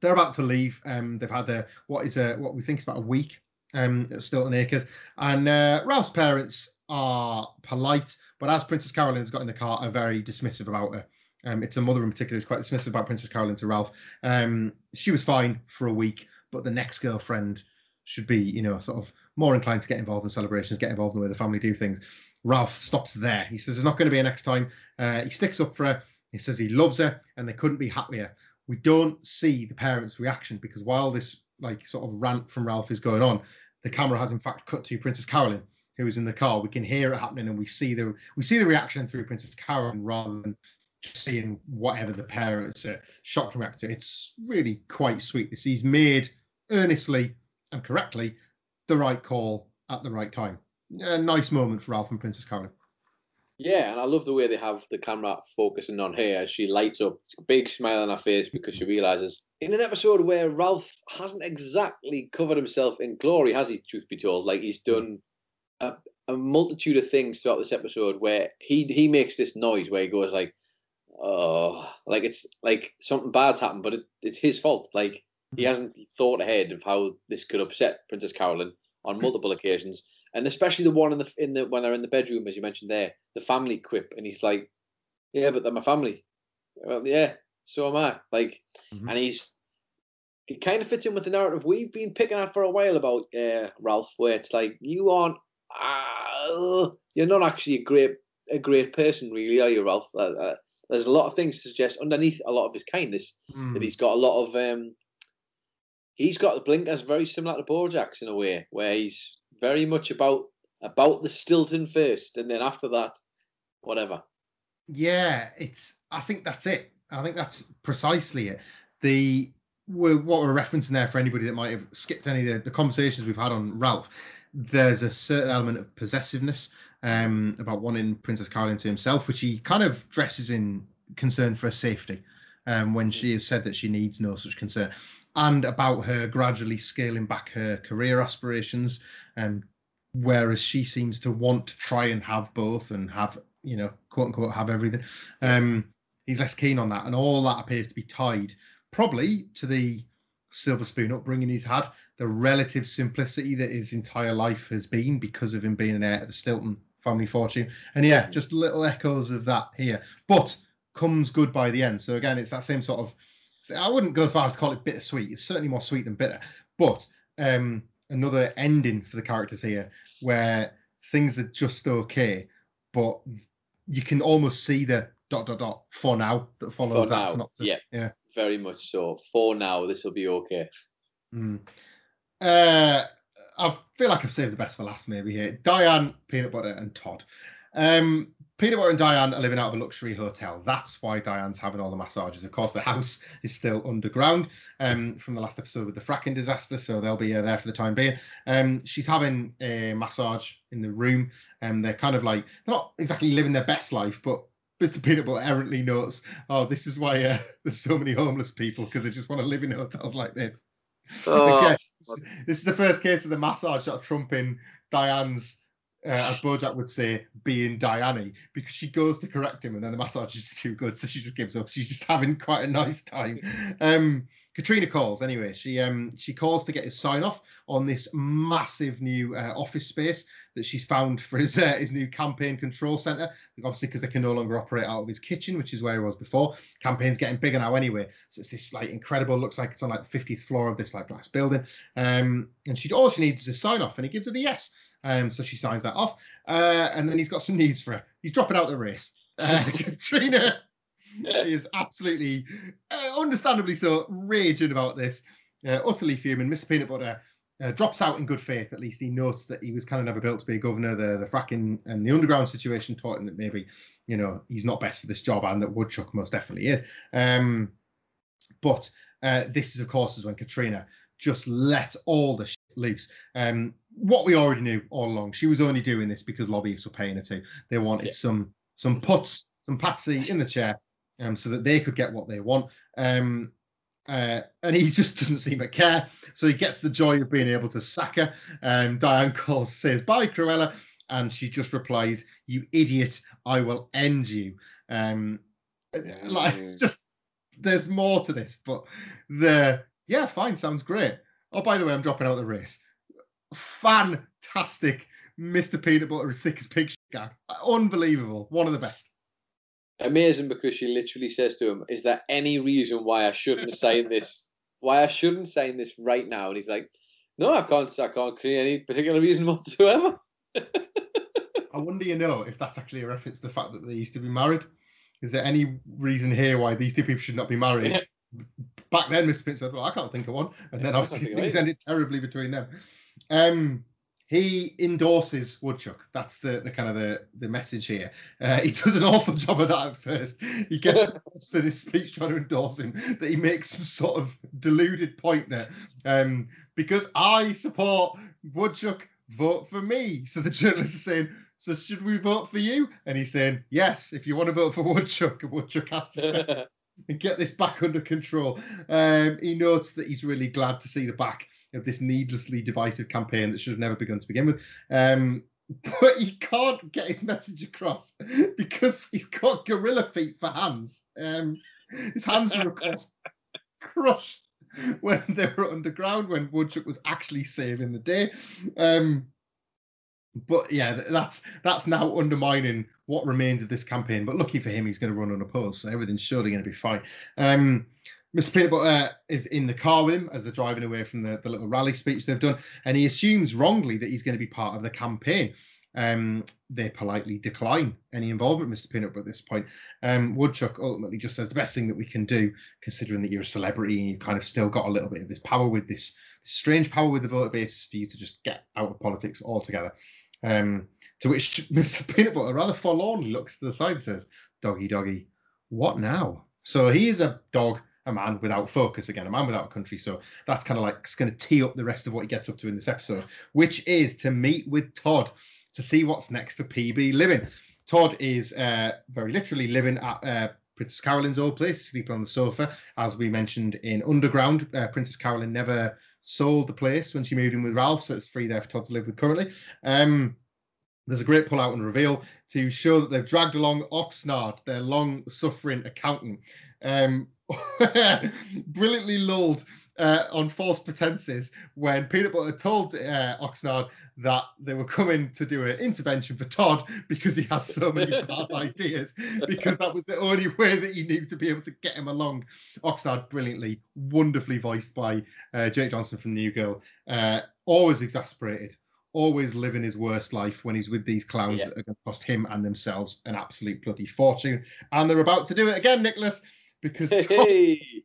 C: they're about to leave. Um, they've had their what is a what we think is about a week um, at Stilton Acres, and uh, Ralph's parents are polite, but as Princess Carolyn's got in the car, are very dismissive about her. Um, it's a mother in particular who's quite dismissive about Princess Carolyn to Ralph. Um, she was fine for a week, but the next girlfriend should be, you know, sort of more inclined to get involved in celebrations, get involved in the way the family do things. Ralph stops there. He says there's not going to be a next time. Uh, he sticks up for her. He says he loves her, and they couldn't be happier. We don't see the parents' reaction because while this like sort of rant from Ralph is going on, the camera has in fact cut to Princess Carolyn, who is in the car. We can hear it happening, and we see the we see the reaction through Princess Carolyn rather than just seeing whatever the parents are shocked and react to. It's really quite sweet. This he's made earnestly and correctly the right call at the right time. A nice moment for Ralph and Princess Carolyn.
A: Yeah, and I love the way they have the camera focusing on her as she lights up, big smile on her face because she realizes in an episode where Ralph hasn't exactly covered himself in glory, has he? Truth be told, like he's done a, a multitude of things throughout this episode where he he makes this noise where he goes like, "Oh, like it's like something bad's happened, but it, it's his fault." Like he hmm. hasn't thought ahead of how this could upset Princess Carolyn on multiple occasions, and especially the one in the in the when they're in the bedroom, as you mentioned there, the family quip, and he's like, "Yeah, but they're my family." Well, yeah, so am I. Like,
C: Mhm.
A: and he's it kind of fits in with the narrative we've been picking at for a while about uh, Ralph, where it's like you aren't, uh, you're not actually a great a great person, really, are you, Ralph? Uh, uh, there's a lot of things to suggest underneath a lot of his kindness
C: Hmm.
A: that he's got a lot of um he's got the blinkers very similar to Bojack's in a way, where he's very much about about the Stilton first, and then after that, whatever.
C: Yeah, it's. I think that's it. I think that's precisely it. The we're, what we're referencing there for anybody that might have skipped any of the, the conversations we've had on Ralph. There's a certain element of possessiveness um, about wanting Princess Carolyn to himself, which he kind of dresses in concern for her safety um, when she has said that she needs no such concern, and about her gradually scaling back her career aspirations, and whereas she seems to want to try and have both and have you know quote unquote have everything. Um, he's less keen on that, and all that appears to be tied probably to the silver spoon upbringing he's had, the relative simplicity that his entire life has been because of him being an heir to the Stilton family fortune. And yeah, just little echoes of that here, but comes good by the end. So again, it's that same sort of. I wouldn't go as far as to call it bittersweet. It's certainly more sweet than bitter, but um, another ending for the characters here where things are just okay, but you can almost see the dot dot dot for now that follows
A: For
C: that
A: now,
C: synopsis.
A: yeah.
C: yeah.
A: Very much so. For now, this will be okay.
C: Mm. Uh, I feel like I've saved the best for last, maybe here. Diane, Peanut Butter, and Todd. Um, Butter and Diane are living out of a luxury hotel. That's why Diane's having all the massages. Of course, the house <laughs> is still underground um, from the last episode with the fracking disaster, so they'll be uh, there for the time being. Um, she's having a massage in the room, and they're kind of like they're not exactly living their best life, but Mr. Peanut Butter errantly notes, "Oh, this is why uh, <laughs> there's so many homeless people because they just want to live in hotels like this." <laughs>
A: Oh,
C: Okay, this- This is the first case of the massage that trumping Diane's, uh, as Bojack would say, being Diane because she goes to correct him and then the massage is too good, so she just gives up. She's just having quite a nice time. Um, Katrina calls anyway. She um she calls to get his sign off on this massive new uh, office space that she's found for his uh, his new campaign control center. Obviously, because they can no longer operate out of his kitchen, which is where he was before. Campaign's getting bigger now anyway, so it's this like incredible. Looks like it's on like the 50th floor of this like glass building. Um, and she all she needs is a sign off, and he gives her the yes. Um, so she signs that off, uh, and then he's got some news for her. He's dropping out the race. Uh, <laughs> Katrina is absolutely, uh, understandably so, raging about this. Uh, utterly fuming. Mr. Peanut Butter uh, drops out in good faith. At least he notes that he was kind of never built to be a governor. The the fracking and the underground situation taught him that maybe you know he's not best for this job, and that Woodchuck most definitely is. Um, but uh, this is, of course, is when Katrina just let all the shit loose. Um, what we already knew all along, she was only doing this because lobbyists were paying her to. They wanted yeah. some some puts, some patsy in the chair, um, so that they could get what they want. Um, uh, and he <laughs> just doesn't seem to care. So he gets the joy of being able to sack her. And Diane calls, says, Bye, Cruella. And she just replies, You idiot, I will end you. Um, like, <laughs> just there's more to this, but the yeah, fine, sounds great. Oh, by the way, I'm dropping out the race. Fantastic, Mr. Peanut Butter as thick as pig gag. Unbelievable. One of the best.
A: Amazing because she literally says to him, Is there any reason why I shouldn't sign this? Why I shouldn't sign this right now? And he's like, No, I can't I can't create any particular reason whatsoever. <laughs>
C: I wonder you know if that's actually a reference to the fact that they used to be married. Is there any reason here why these two people should not be married? Back then, Mr. Prince said, Well, I can't think of one. And then obviously things ended terribly between them. Um, he endorses Woodchuck. That's the, the kind of the, the message here. Uh, he does an awful <laughs> job of that at first. He gets <laughs> to his speech trying to endorse him that he makes some sort of deluded point there. Um, because I support Woodchuck, vote for me. So the journalists are saying, so should we vote for you? And he's saying, yes, if you want to vote for Woodchuck, Woodchuck has to step <laughs> and <laughs> get this back under control. Um, he notes that he's really glad to see the back of this needlessly divisive campaign that should have never begun to begin with. Um, <laughs> but he can't get his message across <laughs> because he's got gorilla feet for hands. Um, his hands are, of course, crushed when they were underground, when Woodchuck was actually saving the day. Um, but yeah, that's that's now undermining what remains of this campaign. But lucky for him, he's going to run unopposed, so everything's surely going to be fine. Um, Mr. Peanut Butter is in the car with him as they're driving away from the, the little rally speech they've done, and he assumes wrongly that he's going to be part of the campaign. Um, they politely decline any involvement, Mr. Peanut at this point. Um, Woodchuck ultimately just says the best thing that we can do, considering that you're a celebrity and you've kind of still got a little bit of this power with this, this strange power with the voter base, for you to just get out of politics altogether. Um, to which <laughs> Mr. Peanut Butter rather forlornly looks to the side and says, Doggy, doggy, what now? So he is a dog, a man without focus again, a man without a country. So that's kind of like it's going to tee up the rest of what he gets up to in this episode, which is to meet with Todd to see what's next for PB Living. Todd is uh, very literally living at uh, Princess Carolyn's old place, sleeping on the sofa. As we mentioned in Underground, uh, Princess Carolyn never sold the place when she moved in with Ralph, so it's free there for Todd to live with currently. Um, there's a great pull out and reveal to show that they've dragged along Oxnard, their long suffering accountant. Um, <laughs> brilliantly lulled uh, on false pretenses when Peanut Butter told uh, Oxnard that they were coming to do an intervention for Todd because he has so many <laughs> bad ideas, because that was the only way that he knew to be able to get him along. Oxnard, brilliantly, wonderfully voiced by uh, Jake Johnson from New Girl, uh, always exasperated. Always living his worst life when he's with these clowns yeah. that are going to cost him and themselves an absolute bloody fortune. And they're about to do it again, Nicholas, because <laughs> hey.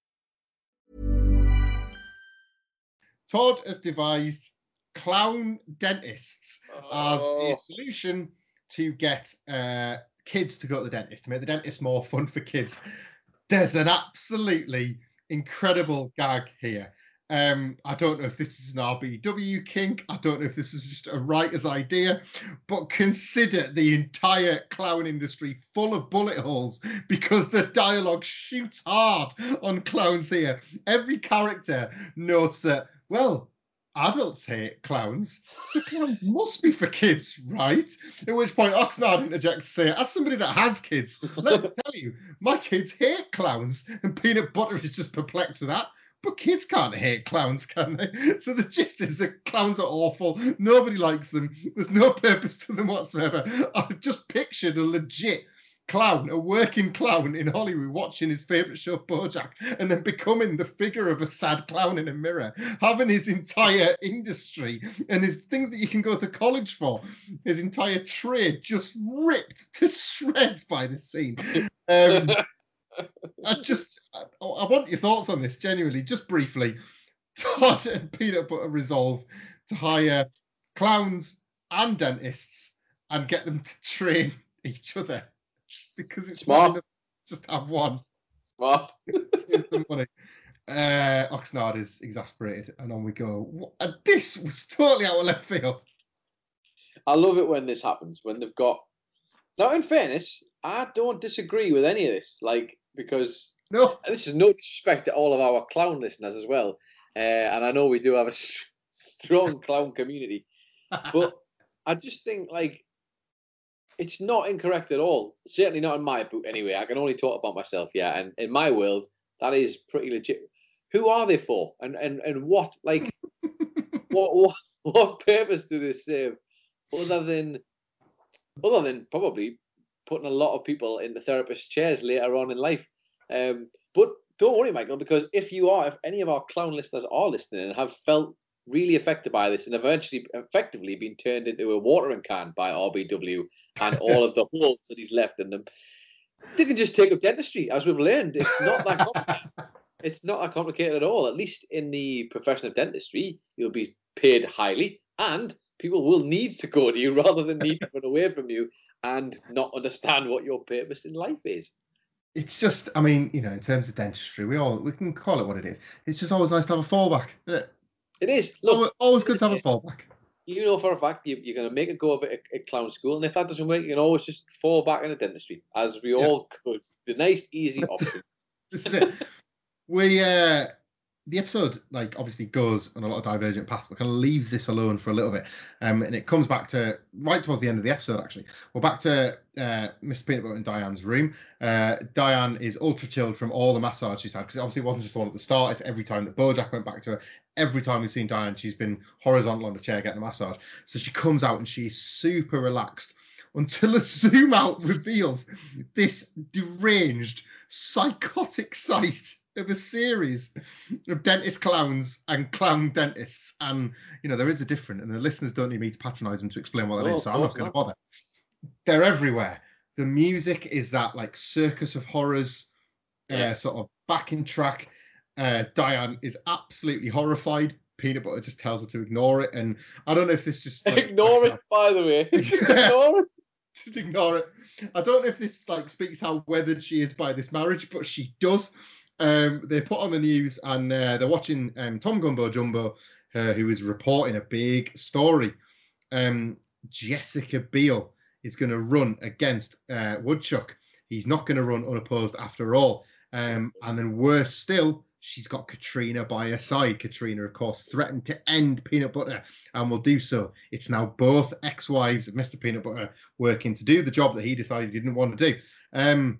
C: Todd has devised clown dentists as
A: Oh.
C: a solution to get uh, kids to go to the dentist, to make the dentist more fun for kids. There's an absolutely incredible gag here. Um, I don't know if this is an RBW kink. I don't know if this is just a writer's idea, but consider the entire clown industry full of bullet holes because the dialogue shoots hard on clowns here. Every character notes that, well, adults hate clowns, so clowns must be for kids, right? At which point Oxnard interjects to say, as somebody that has kids, let me <laughs> tell you, my kids hate clowns, and Peanut Butter is just perplexed with that. But kids can't hate clowns, can they? <laughs> So the gist is that clowns are awful. Nobody likes them. There's no <laughs> purpose to them whatsoever. I've just pictured a legit clown, a working clown in Hollywood, watching his favorite show, Bojack, and then becoming the figure of a sad clown in a mirror, having his entire industry and his things that you can go to college for, his entire trade just ripped to shreds by this scene. Um, <laughs> I just, I, I want your thoughts on this, genuinely, just briefly. Todd and Peanut Butter resolve to hire clowns and dentists and get them to train each other because it's
A: Smart.
C: not enough to just have one.
A: Smart.
C: Save some money. Uh, Oxnard is exasperated, and on we go. This was totally out of left field.
A: I love it when this happens, when they've got. Now, in fairness, I don't disagree with any of this, like, because
C: No,
A: this is no disrespect to all of our clown listeners as well. Uh, and I know we do have a <laughs> strong clown community, but <laughs> I just think, like, it's not incorrect at all. Certainly not in my book, anyway. I can only talk about myself, yeah. And in my world, that is pretty legit. Who are they for? And and and what like <laughs> what what what purpose do they serve other than other than probably putting a lot of people in the therapist chairs later on in life? Um, but don't worry, Michael, because if you are, if any of our clown listeners are listening and have felt really affected by this and eventually effectively been turned into a watering can by RBW and <laughs> all of the holes that he's left in them, they can just take up dentistry, as we've learned. It's not that complicated. <laughs> it's not that complicated at all. At least in the profession of dentistry, you'll be paid highly and people will need to go to you <laughs> rather than need to run away from you and not understand what your purpose in life is.
C: it's just, I mean, you know, in terms of dentistry, we all we can call it what it is. It's just always nice to have a fallback. it?
A: It is. Look,
C: always good to have a fallback.
A: you know for a fact you, you're going to make a go of it at, at clown school, and if that doesn't work, you can always just fall back into dentistry, as we
C: Yeah.
A: all could. The nice, easy option.
C: This is it. <laughs> we uh the episode like obviously goes on a lot of divergent paths but kind of leaves this alone for a little bit. Um and it comes back to right towards the end of the episode actually. We're back to uh mr peanut butter and diane's room. Uh diane is ultra chilled from all the massage she's had because obviously it wasn't just the one at the start it's every time that bojack went back to her every time we've seen diane she's been horizontal on the chair getting a massage. So she comes out and she's super relaxed until <laughs> a zoom out reveals this deranged psychotic sight of a series of dentist clowns and clown dentists. And, you know, there is a difference, and the listeners don't need me to patronize them to explain what that
A: No,
C: is. So I'm not going to bother. They're everywhere. The music is that like circus of horrors,
A: Yeah.
C: uh, sort of backing track. Uh, Diane is absolutely horrified. Peanut butter just tells her to ignore it, and I don't know if this just like,
A: ignore it, by the way. <laughs> Just ignore it.
C: just ignore it. I don't know if this like speaks how weathered she is by this marriage, but she does. Um, they put on the news and uh, they're watching um, Tom Gumbo Jumbo, uh, who is reporting a big story. Um, Jessica Biel is going to run against uh, Woodchuck. He's not going to run unopposed after all. Um, and then worse still, she's got Katrina by her side. Katrina, of course, threatened to end peanut butter and will do so. It's now both ex-wives of Mr. Peanut Butter working to do the job that he decided he didn't want to do. Um,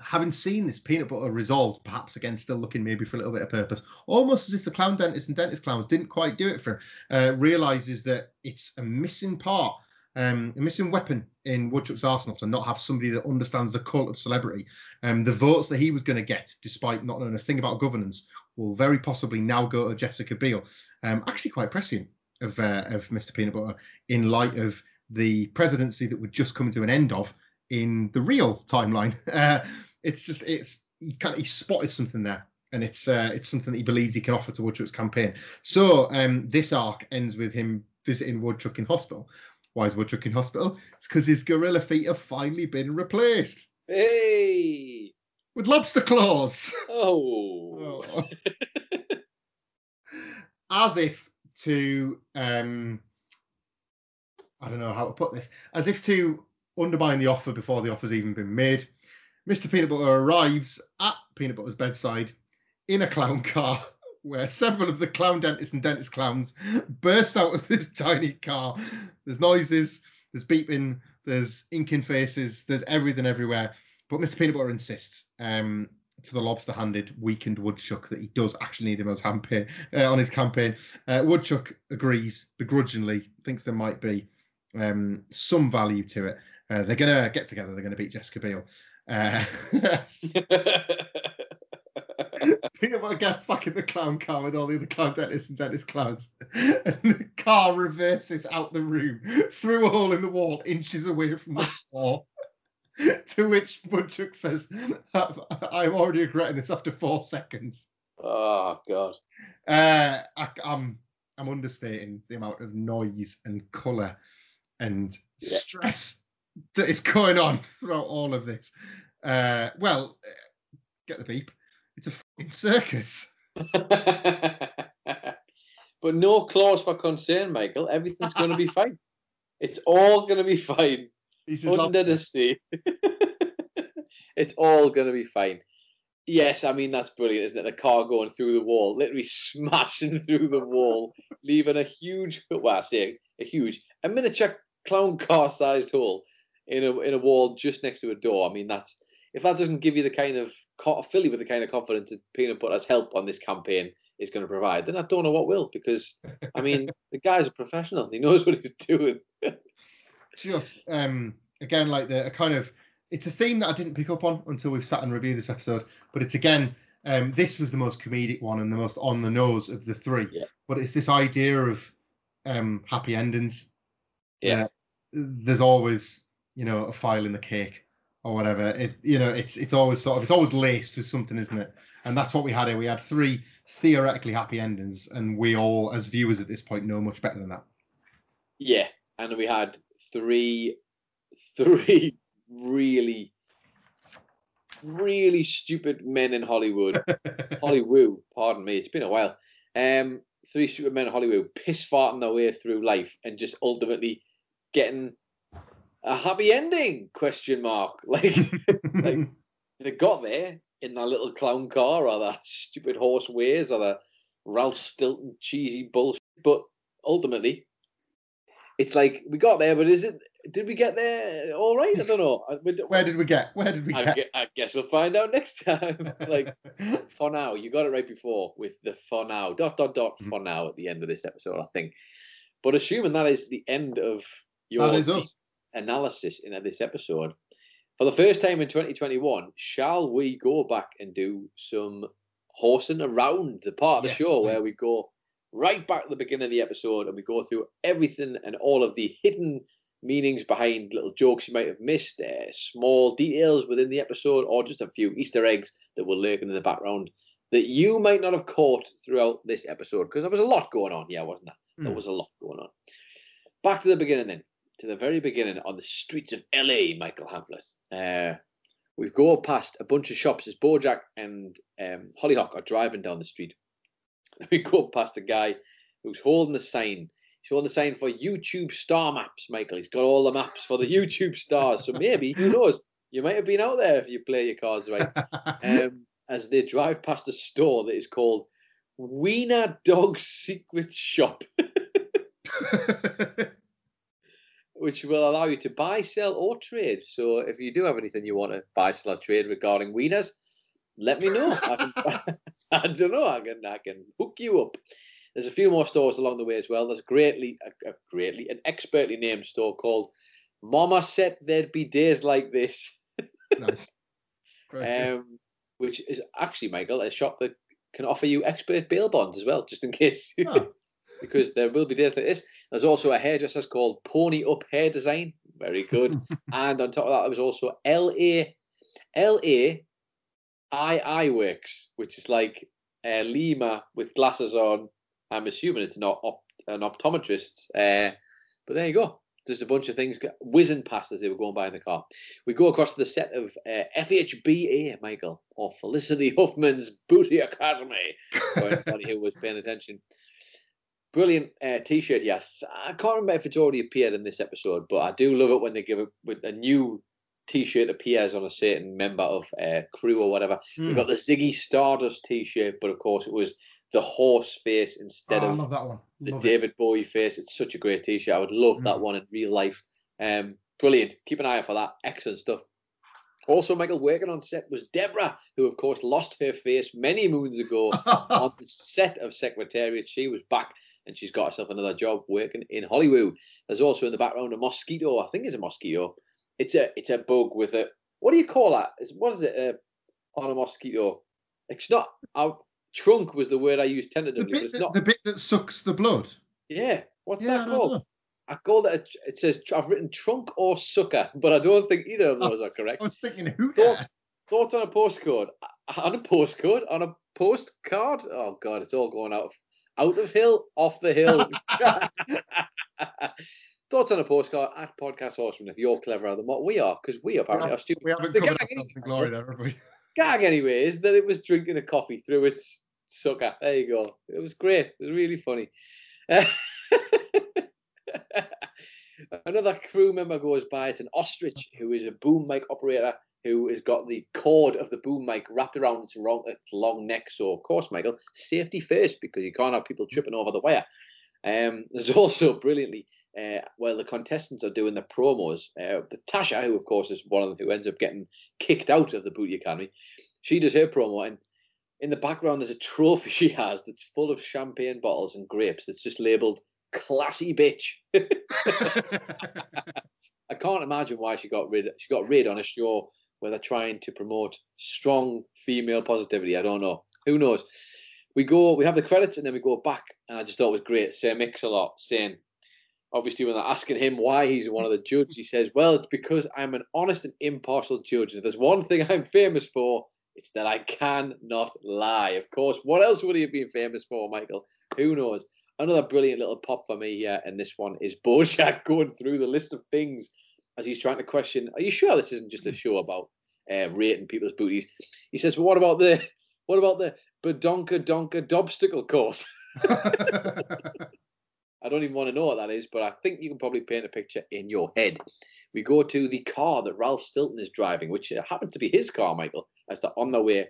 C: having seen this peanut butter resolved, perhaps again still looking maybe for a little bit of purpose, almost as if the clown dentist and dentist clowns didn't quite do it for him, uh, realizes that it's a missing part um, a missing weapon in Woodchuck's arsenal to not have somebody that understands the cult of celebrity. Um, the votes that he was going to get, despite not knowing a thing about governance, will very possibly now go to Jessica Biel. Um, actually, quite prescient of uh, of Mr. Peanut Butter in light of the presidency that would just come to an end of in the real timeline. <laughs> Uh, it's just it's he kind of he spotted something there. And it's uh, it's something that he believes he can offer to Woodchuck's campaign. So um, this arc ends with him visiting Woodchuck in hospital. Why is Woodchuck in hospital? It's because his gorilla feet have finally been replaced
A: Hey!
C: with lobster claws.
A: Oh.
C: Oh. <laughs> as if to um I don't know how to put this, as if to undermine the offer before the offer's even been made. Mr. Peanut Butter arrives at Peanut Butter's bedside in a clown car where several of the clown dentists and dentist clowns burst out of this tiny car. There's noises, there's beeping, there's inking faces, there's everything everywhere. But Mr. Peanut Butter insists um, to the lobster-handed, weakened Woodchuck that he does actually need him as campaign uh, on his campaign. Uh, Woodchuck agrees begrudgingly, thinks there might be um, some value to it. Uh, they're gonna get together. They're gonna beat Jessica Biel. Uh, <laughs> Butter gets back in the clown car with all the other clown dentists and dentist clowns, <laughs> and the car reverses out the room through a hole in the wall, inches away from the <laughs> floor. to which Woodchuck says, "I'm already regretting this after four seconds."
A: oh God.
C: Uh, I, I'm I'm understating the amount of noise and color and
A: Yeah.
C: stress that is going on throughout all of this. Uh, well, uh, get the beep. It's a fucking circus. <laughs>
A: but no clause for concern, Michael. Everything's going to be fine. It's all going to be fine. Under the sea. <laughs> it's all going to be fine. Yes, I mean, that's brilliant, isn't it? The car going through the wall, literally <laughs> smashing through the wall, leaving a huge, well, I say a huge, a miniature clown car sized hole in a, in a wall just next to a door. I mean, that's, if that doesn't give you the kind of, fill you with the kind of confidence that Peanut Butter's help on this campaign is going to provide, then I don't know what will, because, I mean, <laughs> the guy's a professional. He knows what he's doing. <laughs>
C: just um again like the a kind of it's a theme that I didn't pick up on until we've sat and reviewed this episode, but it's again um this was the most comedic one and the most on the nose of the three.
A: Yeah.
C: But it's this idea of um happy endings.
A: Yeah.
C: Uh, there's always, you know, a file in the cake or whatever. It you know, it's it's always sort of it's always laced with something, isn't it? And that's what we had here. We had three theoretically happy endings, and we all, as viewers at this point, know much better than that.
A: Yeah, and we had three, three really, really stupid men in Hollywood. <laughs> Hollywood, pardon me, it's been a while. Um, three stupid men in Hollywood piss farting their way through life and just ultimately getting a happy ending? Question mark. <laughs> Like, like <laughs> they got there in that little clown car or that stupid horse ways or the Ralph Stilton cheesy bullshit. But ultimately, it's like we got there, but is it? Did we get there all right? I don't know. <laughs>
C: Where did we get? Where did we
A: I,
C: get?
A: gue- I guess we'll find out next time. like for now, you got it right before with the for now dot dot dot
C: Mhm.
A: for now at the end of this episode, I think. But assuming that is the end of your
C: that is
A: deep
C: us.
A: Analysis in this episode, for the first time in 2021, shall we go back and do some horsing around the part of the
C: Yes,
A: show where we go right back to the beginning of the episode and we go through everything and all of the hidden meanings behind little jokes you might have missed, uh, small details within the episode, or just a few Easter eggs that were lurking in the background that you might not have caught throughout this episode because there was a lot going on. Yeah, wasn't there? There
C: Hmm.
A: was a lot going on. Back to the beginning then, to the very beginning on the streets of LA, Michael Hamlet. Uh, we go past a bunch of shops as Bojack and um, Hollyhock are driving down the street. <laughs> We go past a guy who's holding a sign. He's holding a sign for YouTube star maps, Michael. He's got all the maps for the <laughs> YouTube stars. So maybe, who knows? You might have been out there if you play your cards right. <laughs> Um, as they drive past a store that is called Wiener Dog Secret Shop, which will allow you to buy, sell, or trade. So if you do have anything you want to buy, sell, or trade regarding wieners, let me know. I, can, <laughs> I don't know. I can I can hook you up. There's a few more stores along the way as well. There's greatly, a, a greatly, an expertly named store called Mama Said There'd Be Days Like This,
C: Nice. <laughs>
A: Um, which is actually, Michael, a shop that can offer you expert bail bonds as well, just in case.
C: Oh.
A: Because there will be days like this. There's also a hairdresser's called Pony Up Hair Design. Very good. <laughs> and on top of that, there was also LA, LA II Works, which is like uh, Lima with glasses on. I'm assuming it's not op- an optometrist. Uh, but there you go. There's a bunch of things whizzing past as they were going by in the car. We go across to the set of uh, FHBA, Michael, or Felicity Huffman's Booty Academy. <laughs> for anybody who was paying attention. Brilliant uh, t-shirt, yes. I can't remember if it's already appeared in this episode, but I do love it when they give it with a new t-shirt appears on a certain member of uh, crew or whatever.
C: Hmm.
A: We got the Ziggy Stardust t-shirt, but of course it was the horse face instead
C: Oh, I
A: of
C: love that one.
A: the
C: Love it.
A: David Bowie face. It's such a great t-shirt. I would love that
C: Mm.
A: one in real life. Um, brilliant. Keep an eye out for that. Excellent stuff. Also, Michael working on set was Deborah, who of course lost her face many moons ago <laughs> on the set of Secretariat. She was back and she's got herself another job working in Hollywood. There's also in the background a mosquito. I think it's a mosquito. It's a it's a bug with a what do you call that? It's, what is it uh, on a mosquito? It's not. Uh, trunk was the word I used
C: the,
A: tentatively, but
C: bit
A: it's
C: that,
A: not.
C: the bit that sucks the blood.
A: Yeah, what's
C: Yeah,
A: that called? I called it. A, it says I've written trunk or sucker, but I don't think either of
C: Oh,
A: those are correct.
C: I was thinking, who
A: Thoughts,
C: that?
A: thoughts on a postcode? On a postcode? On a postcard? Oh God, it's all going out of out of hill, off the hill. <laughs> <laughs> thoughts on a postcard at Podcast Horseman? If you're cleverer than what we are, because we apparently are stupid.
C: We haven't
A: The
C: covered
A: gag, anyway-
C: glory there, have we?
A: gag anyway is that it was drinking a coffee through its sucker. There you go. It was great. It was really funny. <laughs> Another crew member goes by. It's an ostrich who is a boom mic operator who has got the cord of the boom mic wrapped around its long, its long neck. So, of course, Michael, safety first because you can't have people tripping over the wire. Um, there's <laughs> also brilliantly, uh, while the contestants are doing the promos, uh, the Tasha, who of course is one of them who ends up getting kicked out of the Booty Academy, she does her promo, and in the background there's a trophy <laughs> she has that's full of champagne bottles and grapes that's just labelled "classy bitch." <laughs> I can't imagine why she got rid. She got rid on a show where they're trying to promote strong female positivity. I don't know. Who knows? We go. We have the credits, and then we go back. And I just thought it was great. Sir Mix-a-Lot saying, obviously, when they're asking him why he's one of the judges, he says, "Well, it's because I'm an honest and impartial judge. And if there's one thing I'm famous for, it's that I cannot lie. Of course, what else would he have been famous for, Michael? Who knows? Another brilliant little pop for me here, and this one is Bojack <laughs> going through the list of things as he's trying to question. Are you sure this isn't just a show about uh, rating people's booties? He says, "Well, what about the what about the Badonka Donka Dobstacle course?" <laughs> I don't even want to know what that is, but I think you can probably paint a picture in your head. We go to the car that Ralph Stilton is driving, which uh, happens to be his car, Michael, as they're on their way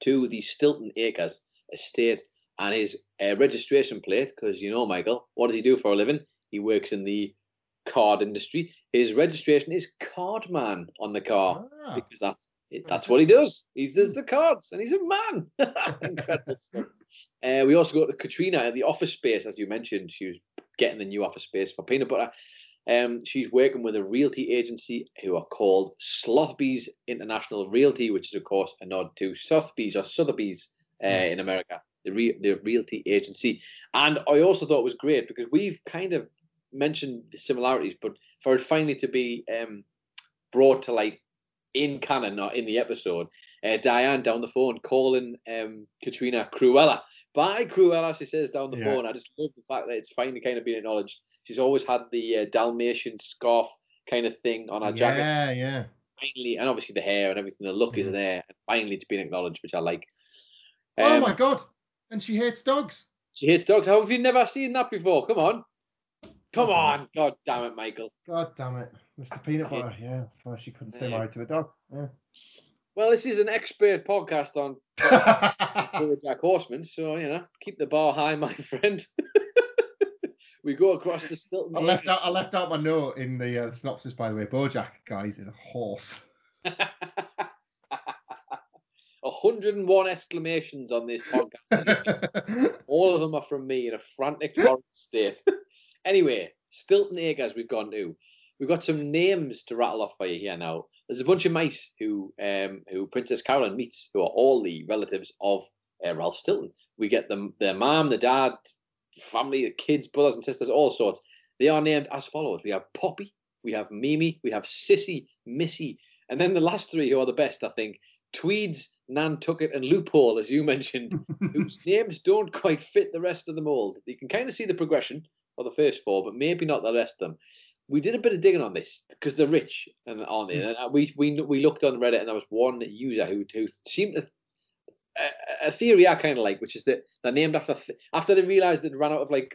A: to the Stilton Acres estate and his uh, registration plate, because you know, Michael, what does he do for a living? He works in the card industry. His registration is card man on the car
C: Ah,
A: because that's that's what he does. He does the cards, and he's a man. <laughs> Incredible stuff. Uh, we also got Katrina at the office space, as you mentioned. She was getting the new office space for peanut butter. Um, she's working with a realty agency who are called Slothby's International Realty, which is of course a nod to Sotheby's or Sotheby's uh, in America, the re- the realty agency. And I also thought it was great because we've kind of mentioned the similarities, but for it finally to be um, brought to light in canon, not in the episode, uh, Diane down the phone calling um, Katrina Cruella. Bye, Cruella, she says down the
C: Yeah.
A: phone. I just love the fact that it's finally kind of been acknowledged. She's always had the uh, Dalmatian scarf kind of thing on her jacket.
C: yeah, yeah.
A: Finally, and obviously the hair and everything, the look is
C: Mhm.
A: there. And finally, it's been acknowledged, which I like.
C: oh
A: Um,
C: my god! And she hates dogs.
A: She hates dogs. How have you never seen that before? Come on. Come on. God damn it, Michael.
C: God damn it, Mr. Peanut Butter. Yeah, that's why she couldn't stay
A: Yeah.
C: married to a dog.
A: Well, this is an expert podcast on
C: Yeah. <laughs>
A: Jack Horseman, so you know, keep the bar high, my friend. <laughs> we go across the Stilton.
C: I left out. I left out my note in the uh, synopsis. By the way, BoJack guys is a horse. <laughs>
A: a 101 exclamations on this podcast. <laughs> All of them are from me in a frantic state. anyway, Stilton Acres we've gone to. We've got some names to rattle off for you here now. There's a bunch of mice who um, who Princess Carolyn meets, who are all the relatives of uh, Ralph Stilton. We get them, their mom, the dad, family, the kids, brothers and sisters, all sorts. They are named as follows: We have Poppy, we have Mimi, we have Sissy, Missy, and then the last three who are the best, I think: Tweeds, Nantucket, and Loophole, as you mentioned, whose <laughs> names don't quite fit the rest of the mold. You can kind of see the progression of the first four, but maybe not the rest of them we did a bit of digging on this because they're rich and aren't they? Hmm. And uh, we we we looked on Reddit and there was one user who who seemed to a, a theory I kind of like, which is that they're named after after they realised they'd run out of like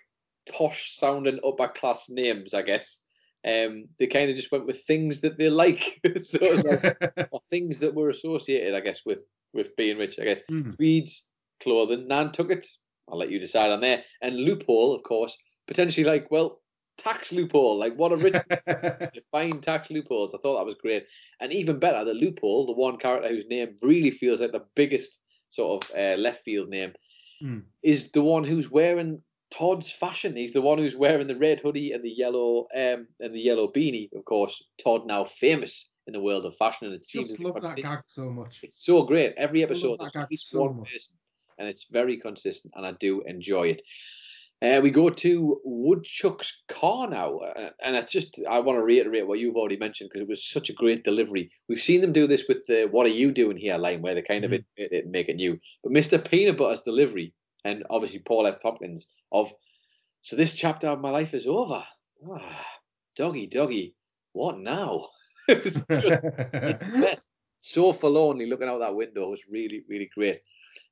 A: posh sounding upper class names, I guess. Um, they kind of just went with things that they like, <laughs> so like, <laughs> or things that were associated, I guess, with with being rich. I guess mm. Clothing, Nantucket. I'll let you decide on there, and loophole, of course, potentially like well tax loophole. Like what a rich <laughs> fine tax loopholes. I thought that was great. And even better, the loophole, the one character whose name really feels like the biggest sort of uh, left field name, mm. is the one who's wearing Todd's fashion. He's the one who's wearing the red hoodie and the yellow um and the yellow beanie. Of course, Todd now famous in the world of fashion, and it seems
C: love that gag so much.
A: It's so great. Every episode, there's so one much. person, and it's very consistent, and I do enjoy it. Uh, we go to Woodchuck's car now, uh, and it's just I want to reiterate what you've already mentioned because it was such a great delivery. We've seen them do this with the "What are you doing here?" line where they kind of mm-hmm. it, it, make it new, but Mr. Peanut Butter's delivery, and obviously Paul F. Tompkins of, so this chapter of my life is over. Ah, doggy, doggy, what now? <laughs> it was just, it's <laughs> the best. So forlornly looking out that window it was really, really great.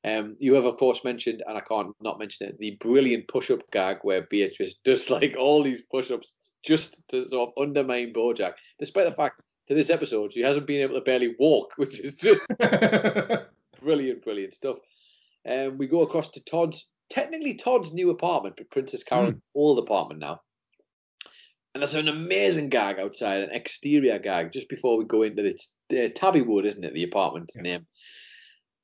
A: Um, you have, of course, mentioned, and I can't not mention it, the brilliant push-up gag where Beatrice <laughs> does like all these push-ups just to sort of undermine Bojack, despite the fact to this episode she hasn't been able to barely walk, which is just brilliant, brilliant stuff. Um, we go across to Todd's, technically Todd's new apartment, but Princess Carol's mm. old apartment now. And there's an amazing gag outside, an exterior gag, just before we go into it. It's uh, Tabby Wood, isn't it? The apartment's yeah. name.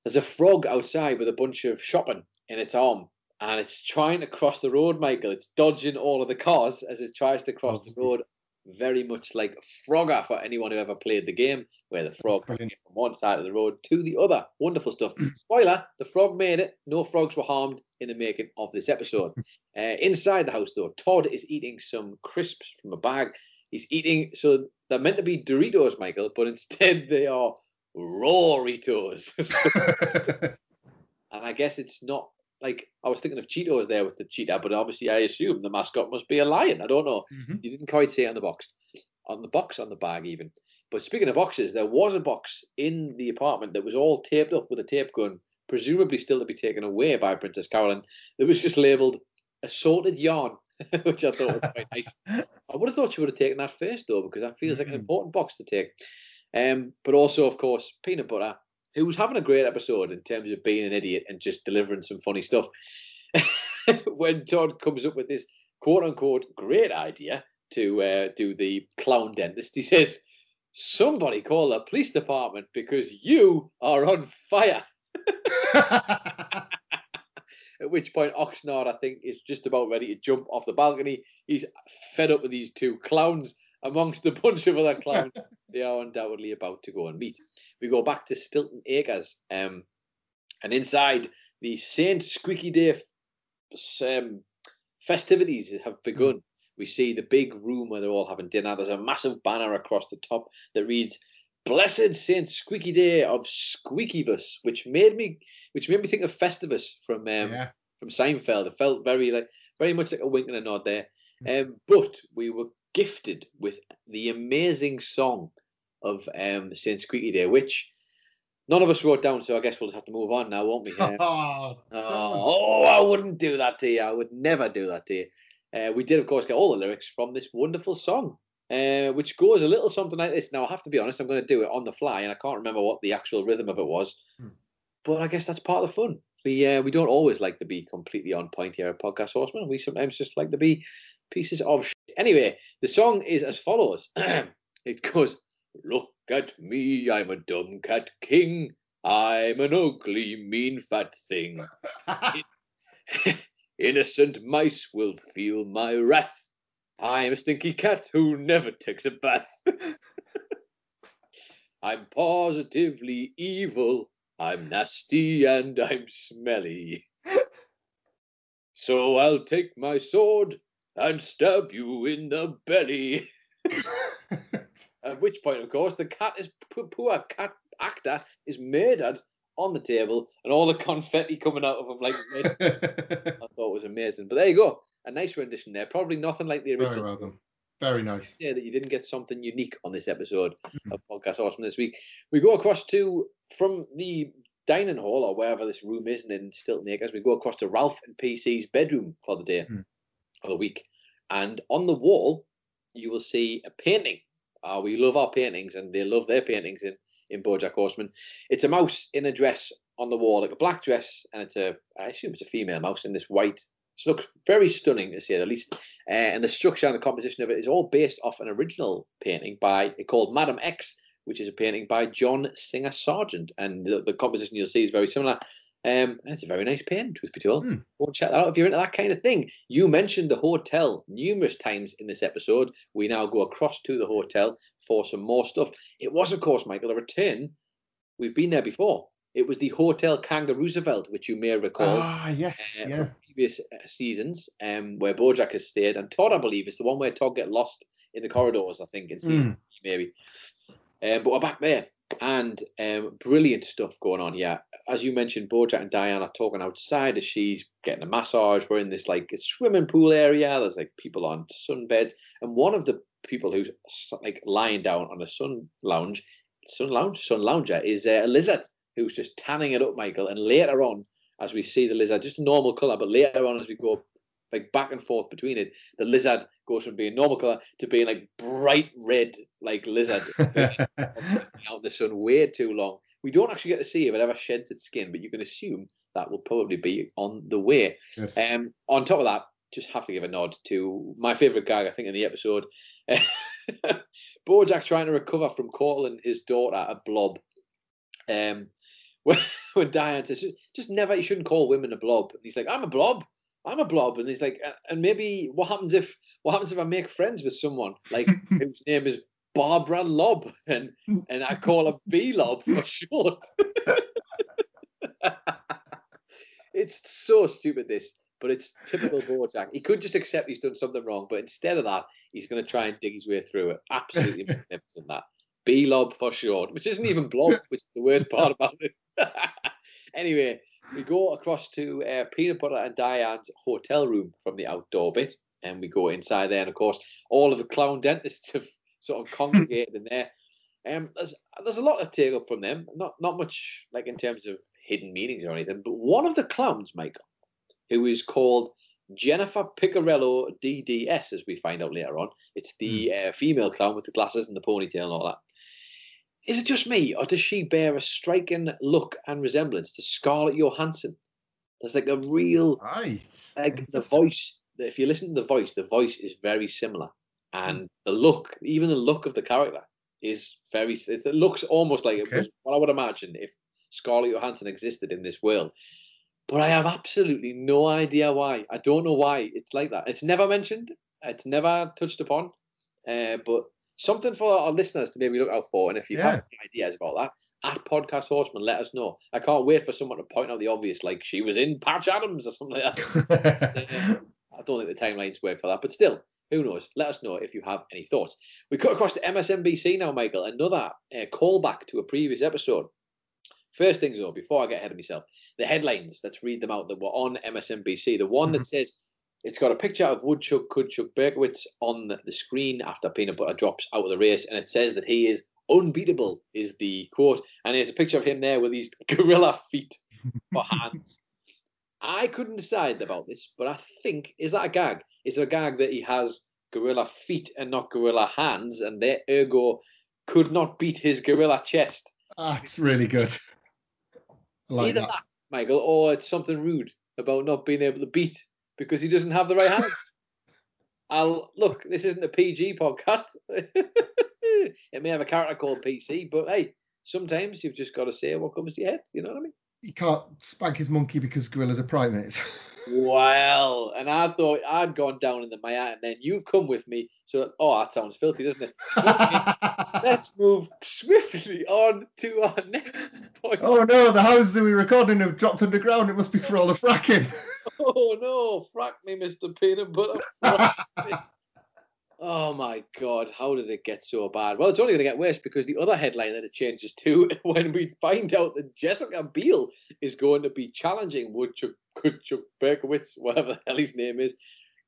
A: There's a frog outside with a bunch of shopping in its arm, and it's trying to cross the road, Michael. It's dodging all of the cars as it tries to cross oh, the road. Very much like Frogger for anyone who ever played the game, where the frog from one side of the road to the other. Wonderful stuff. <clears throat> Spoiler: the frog made it. No frogs were harmed in the making of this episode. <laughs> Uh, inside the house, though, Todd is eating some crisps from a bag. He's eating so they're meant to be Doritos, Michael, but <laughs> instead they are Roritos. <laughs> and I guess it's not like I was thinking of Cheetos there with the cheetah, but obviously I assume the mascot must be a lion. I don't know. Mm-hmm. You didn't quite see it on the box, on the box, on the bag even. But speaking of boxes, there was a box in the apartment that was all taped up with a tape gun, presumably still to be taken away by Princess Carolyn. That was just labelled assorted yarn, <laughs> which I thought was quite nice. <laughs> I would have thought she would have taken that first though, because that feels mm-hmm. like an important box to take. Um, but also, of course, Peanut Butter, who's having a great episode in terms of being an idiot and just delivering some funny stuff. <laughs> when Todd comes up with this quote unquote great idea to uh, do the clown dentist, he says, Somebody call the police department because you are on fire. <laughs> At which point, Oxnard, I think, is just about ready to jump off the balcony. He's fed up with these two clowns amongst a bunch of other clowns <laughs> they are undoubtedly about to go and meet. We go back to Stilton Acres, um, and inside the Saint Squeaky Day um, festivities have begun. Mm. We see the big room where they're all having dinner. There's a massive banner across the top that reads "Blessed Saint Squeaky Day of Squeakybus," which made me, which made me think of Festivus from um, yeah. from Seinfeld. It felt very like very much like a wink and a nod there. Mm. Um, but we were gifted with the amazing song of um, Saint Squeaky Day, which none of us wrote down. So I guess we'll just have to move on now, won't we? <laughs> oh, oh, oh, I wouldn't do that to you. I would never do that to you. Uh, we did, of course, get all the lyrics from this wonderful song, uh, which goes a little something like this. Now, I have to be honest, I'm going to do it on the fly, and I can't remember what the actual rhythm of it was. Hmm. But I guess that's part of the fun. We uh, we don't always like to be completely on point here at Podcast Horseman. We sometimes just like to be pieces of shit. Anyway, the song is as follows. <clears throat> it goes, Look at me, I'm a dumb cat king. I'm an ugly, mean, fat thing. <laughs> Innocent mice will feel my wrath. I'm a stinky cat who never takes a bath. <laughs> I'm positively evil. I'm nasty and I'm smelly. So I'll take my sword and stab you in the belly. <laughs> At which point, of course, the cat is poor, cat actor is murdered on the table, and all the confetti coming out of him like <laughs> I thought it was amazing. But there you go, a nice rendition there. Probably nothing like the
C: Very
A: original.
C: well done. Very nice.
A: Yeah, that you didn't get something unique on this episode
C: Mhm.
A: of Podcast Awesome this week. We go across to from the dining hall or wherever this room is in Stilton Acres. We go across to Ralph and PC's bedroom for the day
C: Mhm.
A: or the week, and on the wall you will see a painting. Uh, we love our paintings, and they love their paintings in in BoJack Horseman. It's a mouse in a dress on the wall, like a black dress, and it's a I assume it's a female mouse in this white. It looks very stunning to say the least. Uh, and the structure and the composition of it is all based off an original painting by called Madam X, which is a painting by John Singer Sargent. And the, the composition you'll see is very similar. Um, it's a very nice painting, truth be told.
C: Hmm.
A: Go and check that out if you're into that kind of thing. You mentioned the hotel numerous times in this episode. We now go across to the hotel for some more stuff. It was, of course, Michael, a return. We've been there before. It was the Hotel Kangaroo Roosevelt, which you may recall
C: Ah, yes.
A: uh,
C: Yeah.
A: from previous uh, seasons, um, where Bojack has stayed, and Todd, I believe, is the one where Todd get lost in the corridors. I think in season three, maybe. Um, but we're back there, and um, brilliant stuff going on here. As you mentioned, Bojack and Diane are talking outside as she's getting a massage. We're in this like swimming pool area. There's like people on sunbeds, and one of the people who's like lying down on a sun lounge, sun lounge, sun lounger is uh, a lizard who's just tanning it up, Michael. And later on, as we see the lizard, just normal color, but later on, as we go like back and forth between it, the lizard goes from being normal color to being like bright red, like lizard <laughs> out in the sun way too long. We don't actually get to see if it ever sheds its skin, but you can assume that will probably be on the way.
C: Good.
A: Um, on top of that, just have to give a nod to my favorite gag, I think, in the episode. <laughs> Bojack trying to recover from calling his daughter a blob. Um, when, <laughs> when Diane says, just never, you shouldn't call women a blob. And he's like, I'm a blob. I'm a blob. And he's like, "Uh, and maybe what happens if, what happens if I make friends with someone like <laughs> whose name is Barbara Lob and, and I call her B Lob for <laughs> short? <laughs> it's so stupid, this, but it's typical Bojack. He could just accept he's done something wrong, but instead of that, he's going to try and dig his way through it. Absolutely magnificent, that. B Lob for short, which isn't even blob, which is the worst part about it. anyway, we go across to uh, Peanut Butter and Diane's hotel room from the outdoor bit, and we go inside there. And of course, all of the clown dentists <laughs> have sort of congregated in there. Um, there's there's a lot to take up from them. Not not much like in terms of hidden meanings or anything. But one of the clowns, Michael, who is called Jennifer Picarello DDS, as we find out later on. It's the uh, female clown with the glasses and the ponytail and all that. Is it just me, or does she bear a striking look and resemblance to Scarlett Johansson? There's like a real
C: Right.
A: like the voice. If you listen to the voice, the voice is very similar, and the look, even the look of the character, is very. It looks almost like it
C: Okay.
A: was what I would imagine if Scarlett Johansson existed in this world. But I have absolutely no idea why. I don't know why it's like that. It's never mentioned. It's never touched upon. Uh, but something for our listeners to maybe look out for. And if you have any ideas about that, at Podcast Horseman, let us know. I can't wait for someone to point out the obvious, like she was in Patch Adams or something like that. <laughs> I don't think the timelines work for that, but still, who knows? Let us know if you have any thoughts. We cut across to MSNBC now, Michael. Another uh, callback to a previous episode. First things though, before I get ahead of myself, the headlines. Let's read them out that were on MSNBC. The one that says it's got a picture of Woodchuck Coodchuck Berkowitz on the screen after Peanut Butter drops out of the race, and it says that he is unbeatable. Is the quote, and there's a picture of him there with these <laughs> gorilla feet for <laughs> hands. I couldn't decide about this, but I think is that a gag? Is it a gag that he has gorilla feet and not gorilla hands, and their ergo could not beat his gorilla chest?
C: That's really good. I like
A: Either
C: that.
A: that, Michael, or it's something rude about not being able to beat because he doesn't have the right hand. I'll look. This isn't a PG podcast. <laughs> it may have a character called PC, but hey, sometimes you've just got to say what comes to your head. You know what I mean?
C: You can't spank his monkey because gorillas are primates. <laughs>
A: Well, and I thought I'd gone down in the mire, and then you've come with me. So, oh, that sounds filthy, doesn't it? <laughs> Let's move swiftly on to our next point.
C: oh no, the houses that we are recording have dropped underground. It must be for all the fracking.
A: Oh no, frack me, Mr. Peanut Butter. oh my god, how did it get so bad? Well, it's only going to get worse because the other headline that it changes to <laughs> when we find out that Jessica Biel is going to be challenging Woodchuck, Woodchuck Berkowitz, whatever the hell his name is,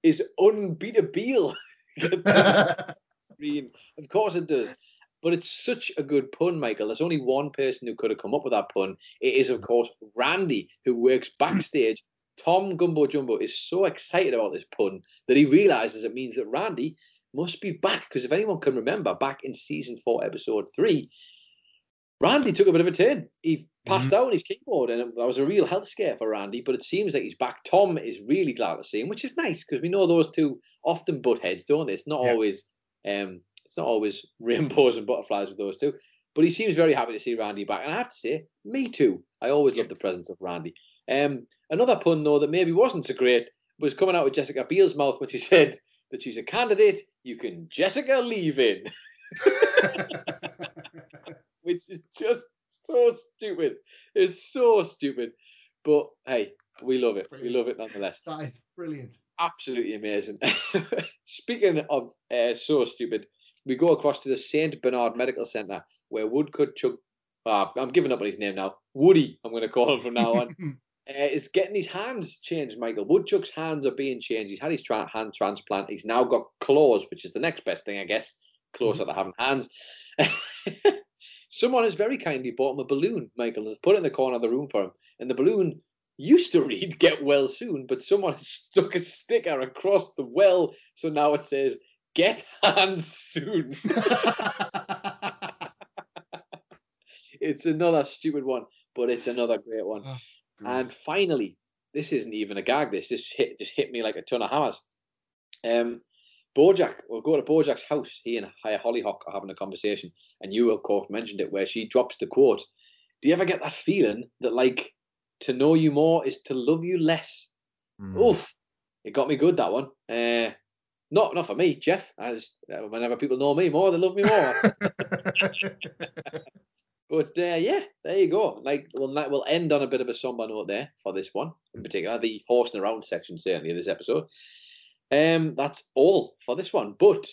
A: is unbeatable. <laughs> <laughs> screen. Of course it does. But it's such a good pun, Michael. There's only one person who could have come up with that pun. It is, of course, Randy, who works backstage. Tom Gumbo Jumbo is so excited about this pun that he realizes it means that Randy must be back. Because if anyone can remember, back in season four, episode three, Randy took a bit of a turn. He passed out on his keyboard, and that was a real health scare for Randy. But it seems like he's back. Tom is really glad to see him, which is nice because we know those two often butt heads, don't they? It's not
C: Yeah.
A: always um, it's not always <laughs> rainbows and butterflies with those two. But he seems very happy to see Randy back, and I have to say, me too. I always love the presence of Randy. Um, another pun though that maybe wasn't so great was coming out of Jessica Biel's mouth when she said that she's a candidate you can Jessica leave in, <laughs> which is just so stupid. It's so stupid. But hey, we love it. We love it nonetheless
C: that is brilliant.
A: absolutely amazing. <laughs> Speaking of uh, so stupid, we go across to the Saint Bernard Medical Centre where Woodcut Chuck, ah, I'm giving up on his name now. Woody, I'm going to call him from now on. <laughs> uh, is getting his hands changed. Michael Woodchuck's hands are being changed. He's had his tra- hand transplant. He's now got claws, which is the next best thing, I guess. Closer to having hands. <laughs> Someone has very kindly bought him a balloon, Michael, and has put it in the corner of the room for him. And the balloon used to read <laughs> "Get well soon," but someone has <laughs> stuck a sticker across the well, so now it says "Get hands soon." it's another stupid one, but it's another great one.
C: Oh,
A: And finally, this isn't even a gag. This just hit just hit me like a ton of hammers. Um, Bojack, we'll go to Bojack's house. He and Haya Hollyhock are having a conversation, and you, of course, mentioned it where she drops the quote. Do you ever get that feeling that like to know you more is to love you less?
C: Mm.
A: Oof, it got me good that one. Uh, not not for me, Jeff. As uh, whenever people know me more, they love me more. <laughs> <laughs> But uh, yeah, there you go. Like we'll we'll end on a bit of a somber note there for this one in particular, the horsing around section certainly of this episode. Um, that's all for this one. But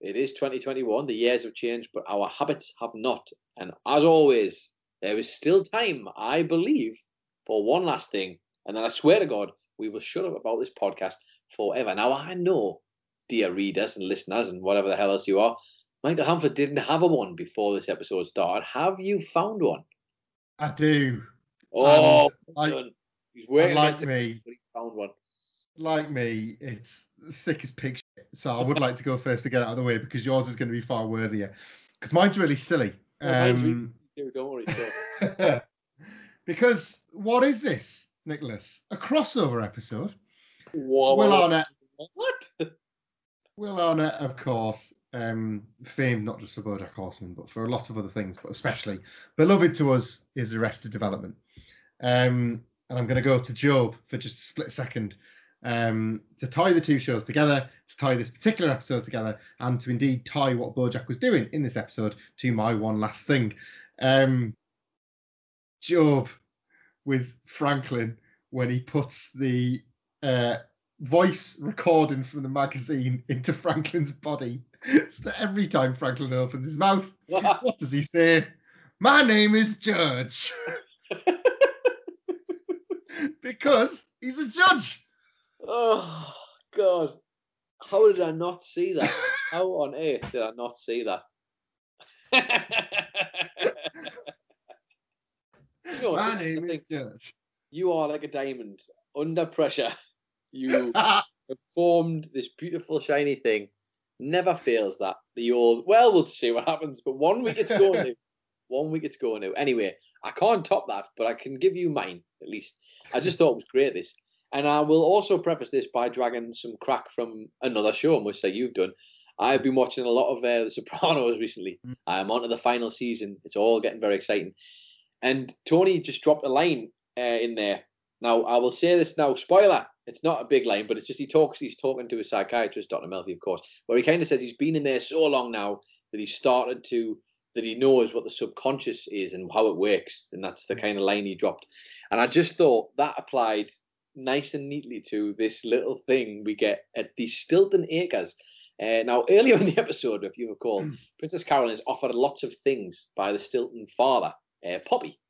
A: it is 2021. The years have changed, but our habits have not. And as always, there is still time, I believe, for one last thing. And then I swear to God, we will shut up about this podcast forever. Now I know, dear readers and listeners and whatever the hell else you are, Michael Hamford didn't have a one before this episode started. Have you found one?
C: I do.
A: Oh,
C: I-
A: done. he's waiting.
C: like
A: for-
C: me.
A: but he found one.
C: Like me, it's thick as pig shit. So I would like to go first to get out of the way because yours is going to be far worthier. Because mine's really silly.
A: Oh,
C: Um,
A: Dude, don't worry. So. <laughs>
C: because what is this, Nicholas? A crossover episode.
A: Whoa,
C: Will
A: whoa,
C: Arnett,
A: What? <laughs>
C: Will Arnett, of course, um, famed not just for BoJack Horseman, but for a lot of other things, but especially beloved to us is Arrested Development. Um, and I'm going to go to GOB for just a split second um, to tie the two shows together, to tie this particular episode together, and to indeed tie what BoJack was doing in this episode to my one last thing. Um, GOB with Franklin when he puts the uh, voice recording from the magazine into Franklin's body. That every time Franklin opens his mouth, what does he say? My name is Judge. <laughs> because he's a judge.
A: Oh God! How did I not see that? How on earth did I not see that? you know,
C: My
A: this is the
C: name is. Judge.
A: You are like a diamond under pressure. You <laughs> have formed this beautiful shiny thing. Never fails that. The old well, we'll see what happens. But one week it's going <laughs> to. One week it's going to. Anyway, I can't top that, but I can give you mine at least. I just thought it was great this. And I will also preface this by dragging some crack from another show, which that you've done. I've been watching a lot of uh, The Sopranos <laughs> recently.
C: Mm.
A: I'm onto the final season. It's all getting very exciting. And Tony just dropped a line uh, in there. Now, I will say this now, spoiler. It's not a big line, but it's just he talks. He's talking to a psychiatrist, Dr. Melfi, of course, where he kind of says he's been in there so long now that he started to that he knows what the subconscious is and how it works, and that's the kind of line he dropped. And I just thought that applied nice and neatly to this little thing we get at the Stilton Acres. Uh, now, <laughs> earlier in the episode, if you recall, Princess Carolyn is offered lots of things by the Stilton father, uh, Poppy,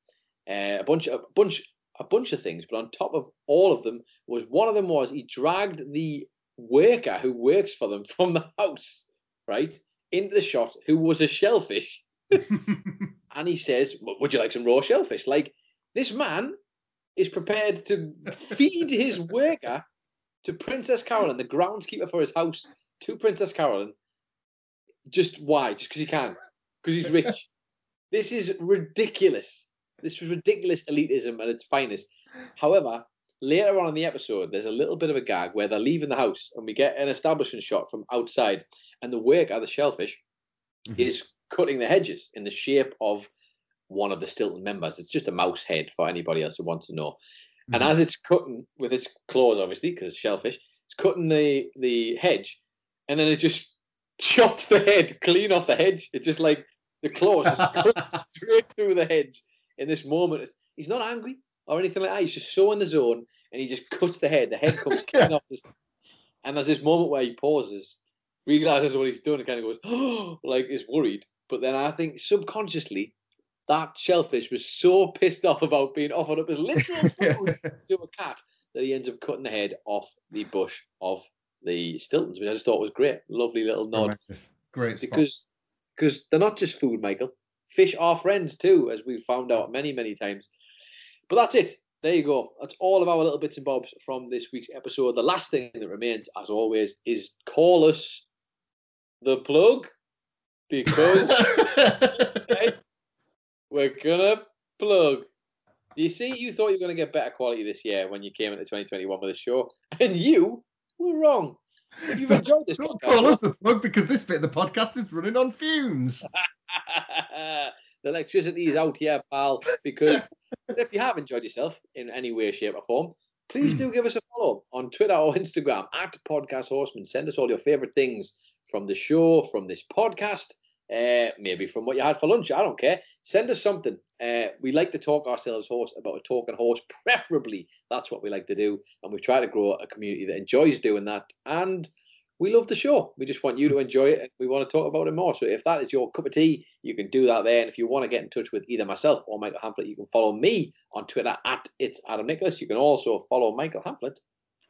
A: uh, a bunch a bunch a bunch of things. But on top of all of them was one of them was he dragged the worker who works for them <laughs> from the house, right, into the shot, who was a shellfish, <laughs> and he says, "Would you like some raw shellfish?" Like this man is prepared to feed his worker to Princess Carolyn, the groundskeeper for his house, to Princess Carolyn. Just why? Just because he can? Because he's rich. this is ridiculous. This was ridiculous elitism at its finest. However, later on in the episode, there's a little bit of a gag where they're leaving the house and we get an establishment shot from outside, and the worker, the shellfish, mm-hmm. is cutting the hedges in the shape of one of the Stilton members. It's just a mouse head for anybody else who wants to know. And mm-hmm. as it's cutting with its claws, obviously, because shellfish, it's cutting the the hedge, and then it just <laughs> chops the head clean off the hedge. It's just like the claws just <laughs> cut straight through the hedge in this moment. He's not angry or anything like that. He's just so in the zone, and he just cuts the head. The head comes <laughs> clean off this. And there's this moment where he pauses, realizes what he's done, and kind of goes, "Oh," <gasps> like is worried. But then I think subconsciously, that shellfish was so pissed off about being offered up as literal <laughs> food to a cat that he ends up cutting the head off the bush of the Stiltons, which I just thought was great. Lovely little nod.
C: Great spot.
A: because because they're not just food, Michael. Fish are friends too, as we've found out many, many times. But that's it. There you go. That's all of our little bits and bobs from this week's episode. The last thing that remains, as always, is call us the plug because <laughs> we're gonna plug. You see, you thought you were going to get better quality this year when you came into 2021 with the show, and you were wrong. If you've enjoyed this
C: Don't
A: podcast,
C: call us the plug because this bit of the podcast is running on fumes. <laughs> <laughs>
A: the electricity is out here, pal. Because <laughs> if you have enjoyed yourself in any way, shape, or form, please do give us a follow on Twitter or Instagram at Podcast Horseman. Send us all your favorite things from the show, from this podcast, uh, maybe from what you had for lunch. I don't care. Send us something. Uh, we like to talk ourselves horse about a talking horse, preferably. That's what we like to do, and we try to grow a community that enjoys doing that. And we love the show. We just want you to enjoy it, and we want to talk about it more. So if that is your cup of tea, you can do that there. And if you want to get in touch with either myself or Michael Hamlet, you can follow me on Twitter at it's Adam Nicholas. You can also follow Michael Hamlet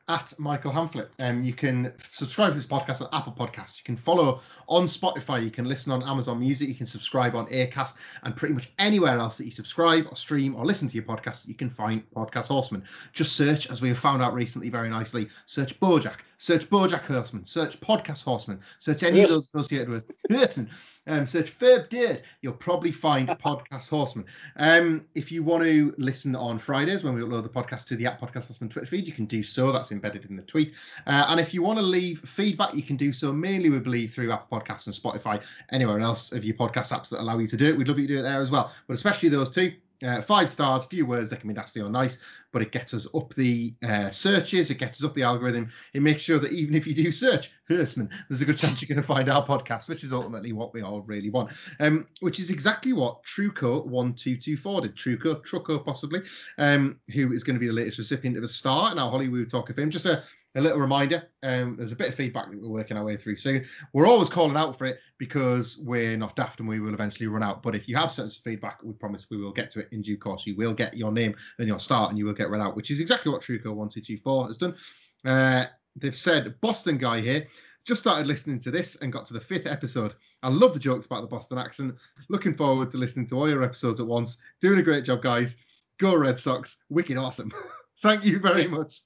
C: at Michael Hamflet. Um, you can subscribe to this podcast on Apple Podcasts. You can follow on Spotify. You can listen on Amazon Music. You can subscribe on Acast and pretty much anywhere else that you subscribe or stream or listen to your podcast, you can find Podcast Horseman. Just search, as we have found out recently very nicely, search Bojack, search Bojack Horseman, search Podcast Horseman, search any
A: Yes.
C: of those associated with Horseman, um, search Ferb Dirt. You'll probably find <laughs> Podcast Horseman. Um, if you want to listen on Fridays when we upload the podcast to the app Podcast Horseman Twitter feed, you can do so. That's embedded in the tweet. Uh, and if you want to leave feedback, you can do so mainly, we believe, through Apple Podcasts and Spotify, anywhere else of your podcast apps that allow you to do it. We'd love you to do it there as well. But especially those two. Uh, five stars, a few words, they can be nasty or nice, but it gets us up the uh, searches, it gets us up the algorithm. It makes sure that even if you do search Hersman, there's a good chance you're going to find our podcast, which is ultimately what we all really want. Um, which is exactly what Truco one two two four did. Truco, Truco possibly, um, who is going to be the latest recipient of a star in our Hollywood Talk of Fame. Just a, a little reminder, um, there's a bit of feedback that we're working our way through soon. We're always calling out for it because we're not daft and we will eventually run out. But if you have sent us feedback, we promise we will get to it in due course. You will get your name and your start and you will get read out, which is exactly what Truco one two two four has done. Uh, they've said Boston guy here just started listening to this and got to the fifth episode. I love the jokes about the Boston accent. Looking forward to listening to all your episodes at once. Doing a great job, guys. Go Red Sox. Wicked awesome. <laughs> Thank you very much.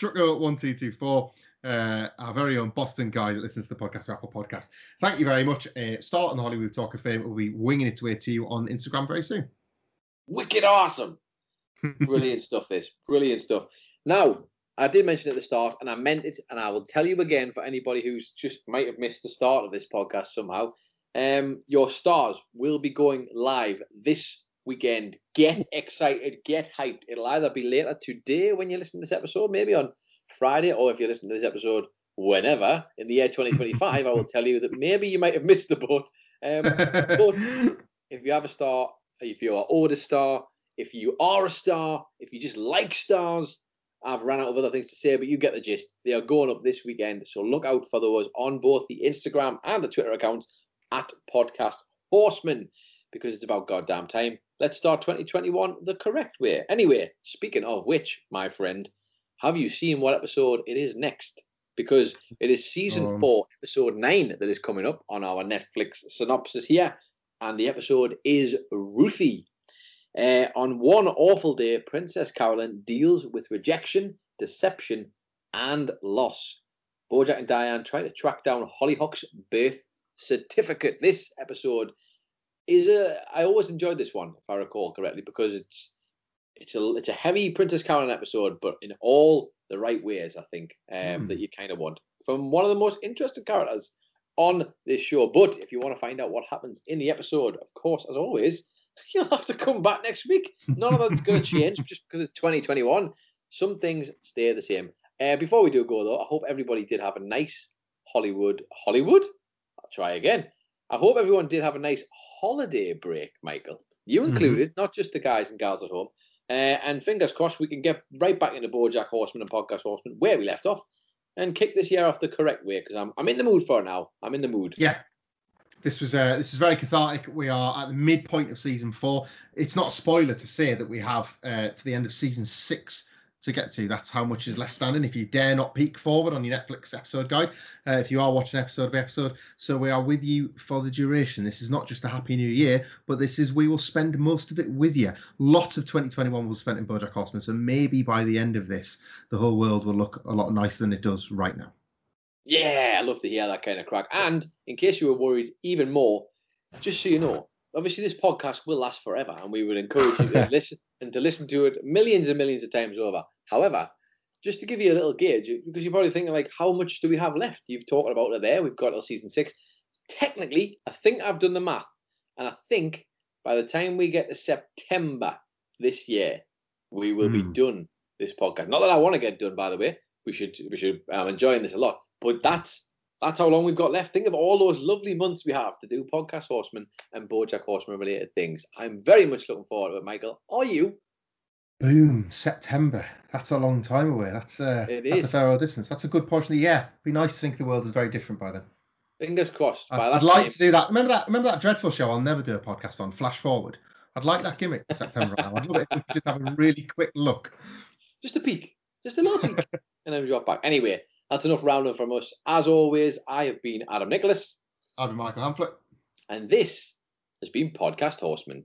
C: Trucko1224, uh, our very own Boston guy that listens to the podcast, Apple Podcast. Thank you very much. Uh, start on the Hollywood Talk of Fame. We'll be winging its way to you on Instagram very soon.
A: Wicked awesome. <laughs> Brilliant stuff, this. Brilliant stuff. Now, I did mention at the start, and I meant it, and I will tell you again for anybody who's just might have missed the start of this podcast somehow. Um, your stars will be going live this weekend. Get excited, get hyped. It'll either be later today when you listen to this episode, maybe on Friday, or if you listen to this episode whenever in the year 2025, I will tell you that maybe you might have missed the boat. Um, but if you have a star, if you're an order star, if you are a star, if you just like stars, I've run out of other things to say, but you get the gist. They are going up this weekend, so look out for those on both the Instagram and the Twitter accounts at Podcast Horseman because it's about goddamn time. Let's start 2021 the correct way. Anyway, speaking of which, my friend, have you seen what episode it is next? Because it is season
C: Um.
A: four, episode nine, that is coming up on our Netflix synopsis here. And the episode is Ruthie. Uh, on one awful day, Princess Carolyn deals with rejection, deception, and loss. Bojack and Diane try to track down Hollyhock's birth certificate. This episode is a. I always enjoyed this one, if I recall correctly, because it's it's a it's a heavy Princess Carolyn episode, but in all the right ways, I think um,
C: Hmm.
A: that you kind of want from one of the most interesting characters on this show. But if you want to find out what happens in the episode, of course, as always, <laughs> you'll have to come back next week. None of that's going <laughs> to change just because it's 2021. Some things stay the same. Uh, before we do go though, I hope everybody did have a nice Hollywood Hollywood. I'll try again. I hope everyone did have a nice holiday break, Michael. You
C: Mhm.
A: included, not just the guys and gals at home. Uh, and fingers crossed, we can get right back into BoJack Horseman and Podcast Horseman where we left off, and kick this year off the correct way because I'm I'm in the mood for it now. I'm in the mood.
C: Yeah. This was uh, this is very cathartic. We are at the midpoint of season four. It's not a spoiler to say that we have uh, to the end of season six to get to. That's how much is left standing. If you dare not peek forward on your Netflix episode guide, uh, if you are watching episode by episode, so we are with you for the duration. This is not just a happy new year, but this is we will spend most of it with you. Lot of 2021 will spent in BoJack Horseman, so maybe by the end of this, the whole world will look a lot nicer than it does right now.
A: Yeah, I love to hear that kind of crack. And in case you were worried even more, just so you know, obviously this podcast will last forever, and we would encourage you to <laughs> listen and to listen to it millions and millions of times over. However, just to give you a little gauge, because you're probably thinking like, how much do we have left? You've talked about it there. We've got till season six. Technically, I think I've done the math, and I think by the time we get to September this year, we will
C: Hmm.
A: be done this podcast. Not that I want to get done, by the way. We should we should. I'm enjoying this a lot, but that's that's how long we've got left. Think of all those lovely months we have to do podcast horseman and BoJack Horseman related things. I'm very much looking forward to it, Michael. Are you?
C: Boom, September. That's a long time away. That's uh,
A: It
C: that's a fair old distance. That's a good portion of the year. It'd Be nice to think the world is very different by then.
A: Fingers crossed.
C: I'd, I'd like to do that. Remember that? Remember that dreadful show? I'll never do a podcast on. Flash forward. I'd like that gimmick for September. I'd love it if we could just have a really quick look.
A: just a peek, just a little peek, and then we drop back. Anyway, that's enough rounding from us. As always, I have been Adam Nicholas,
C: I'll be Michael Hamflet.
A: and this has been Podcast Horseman.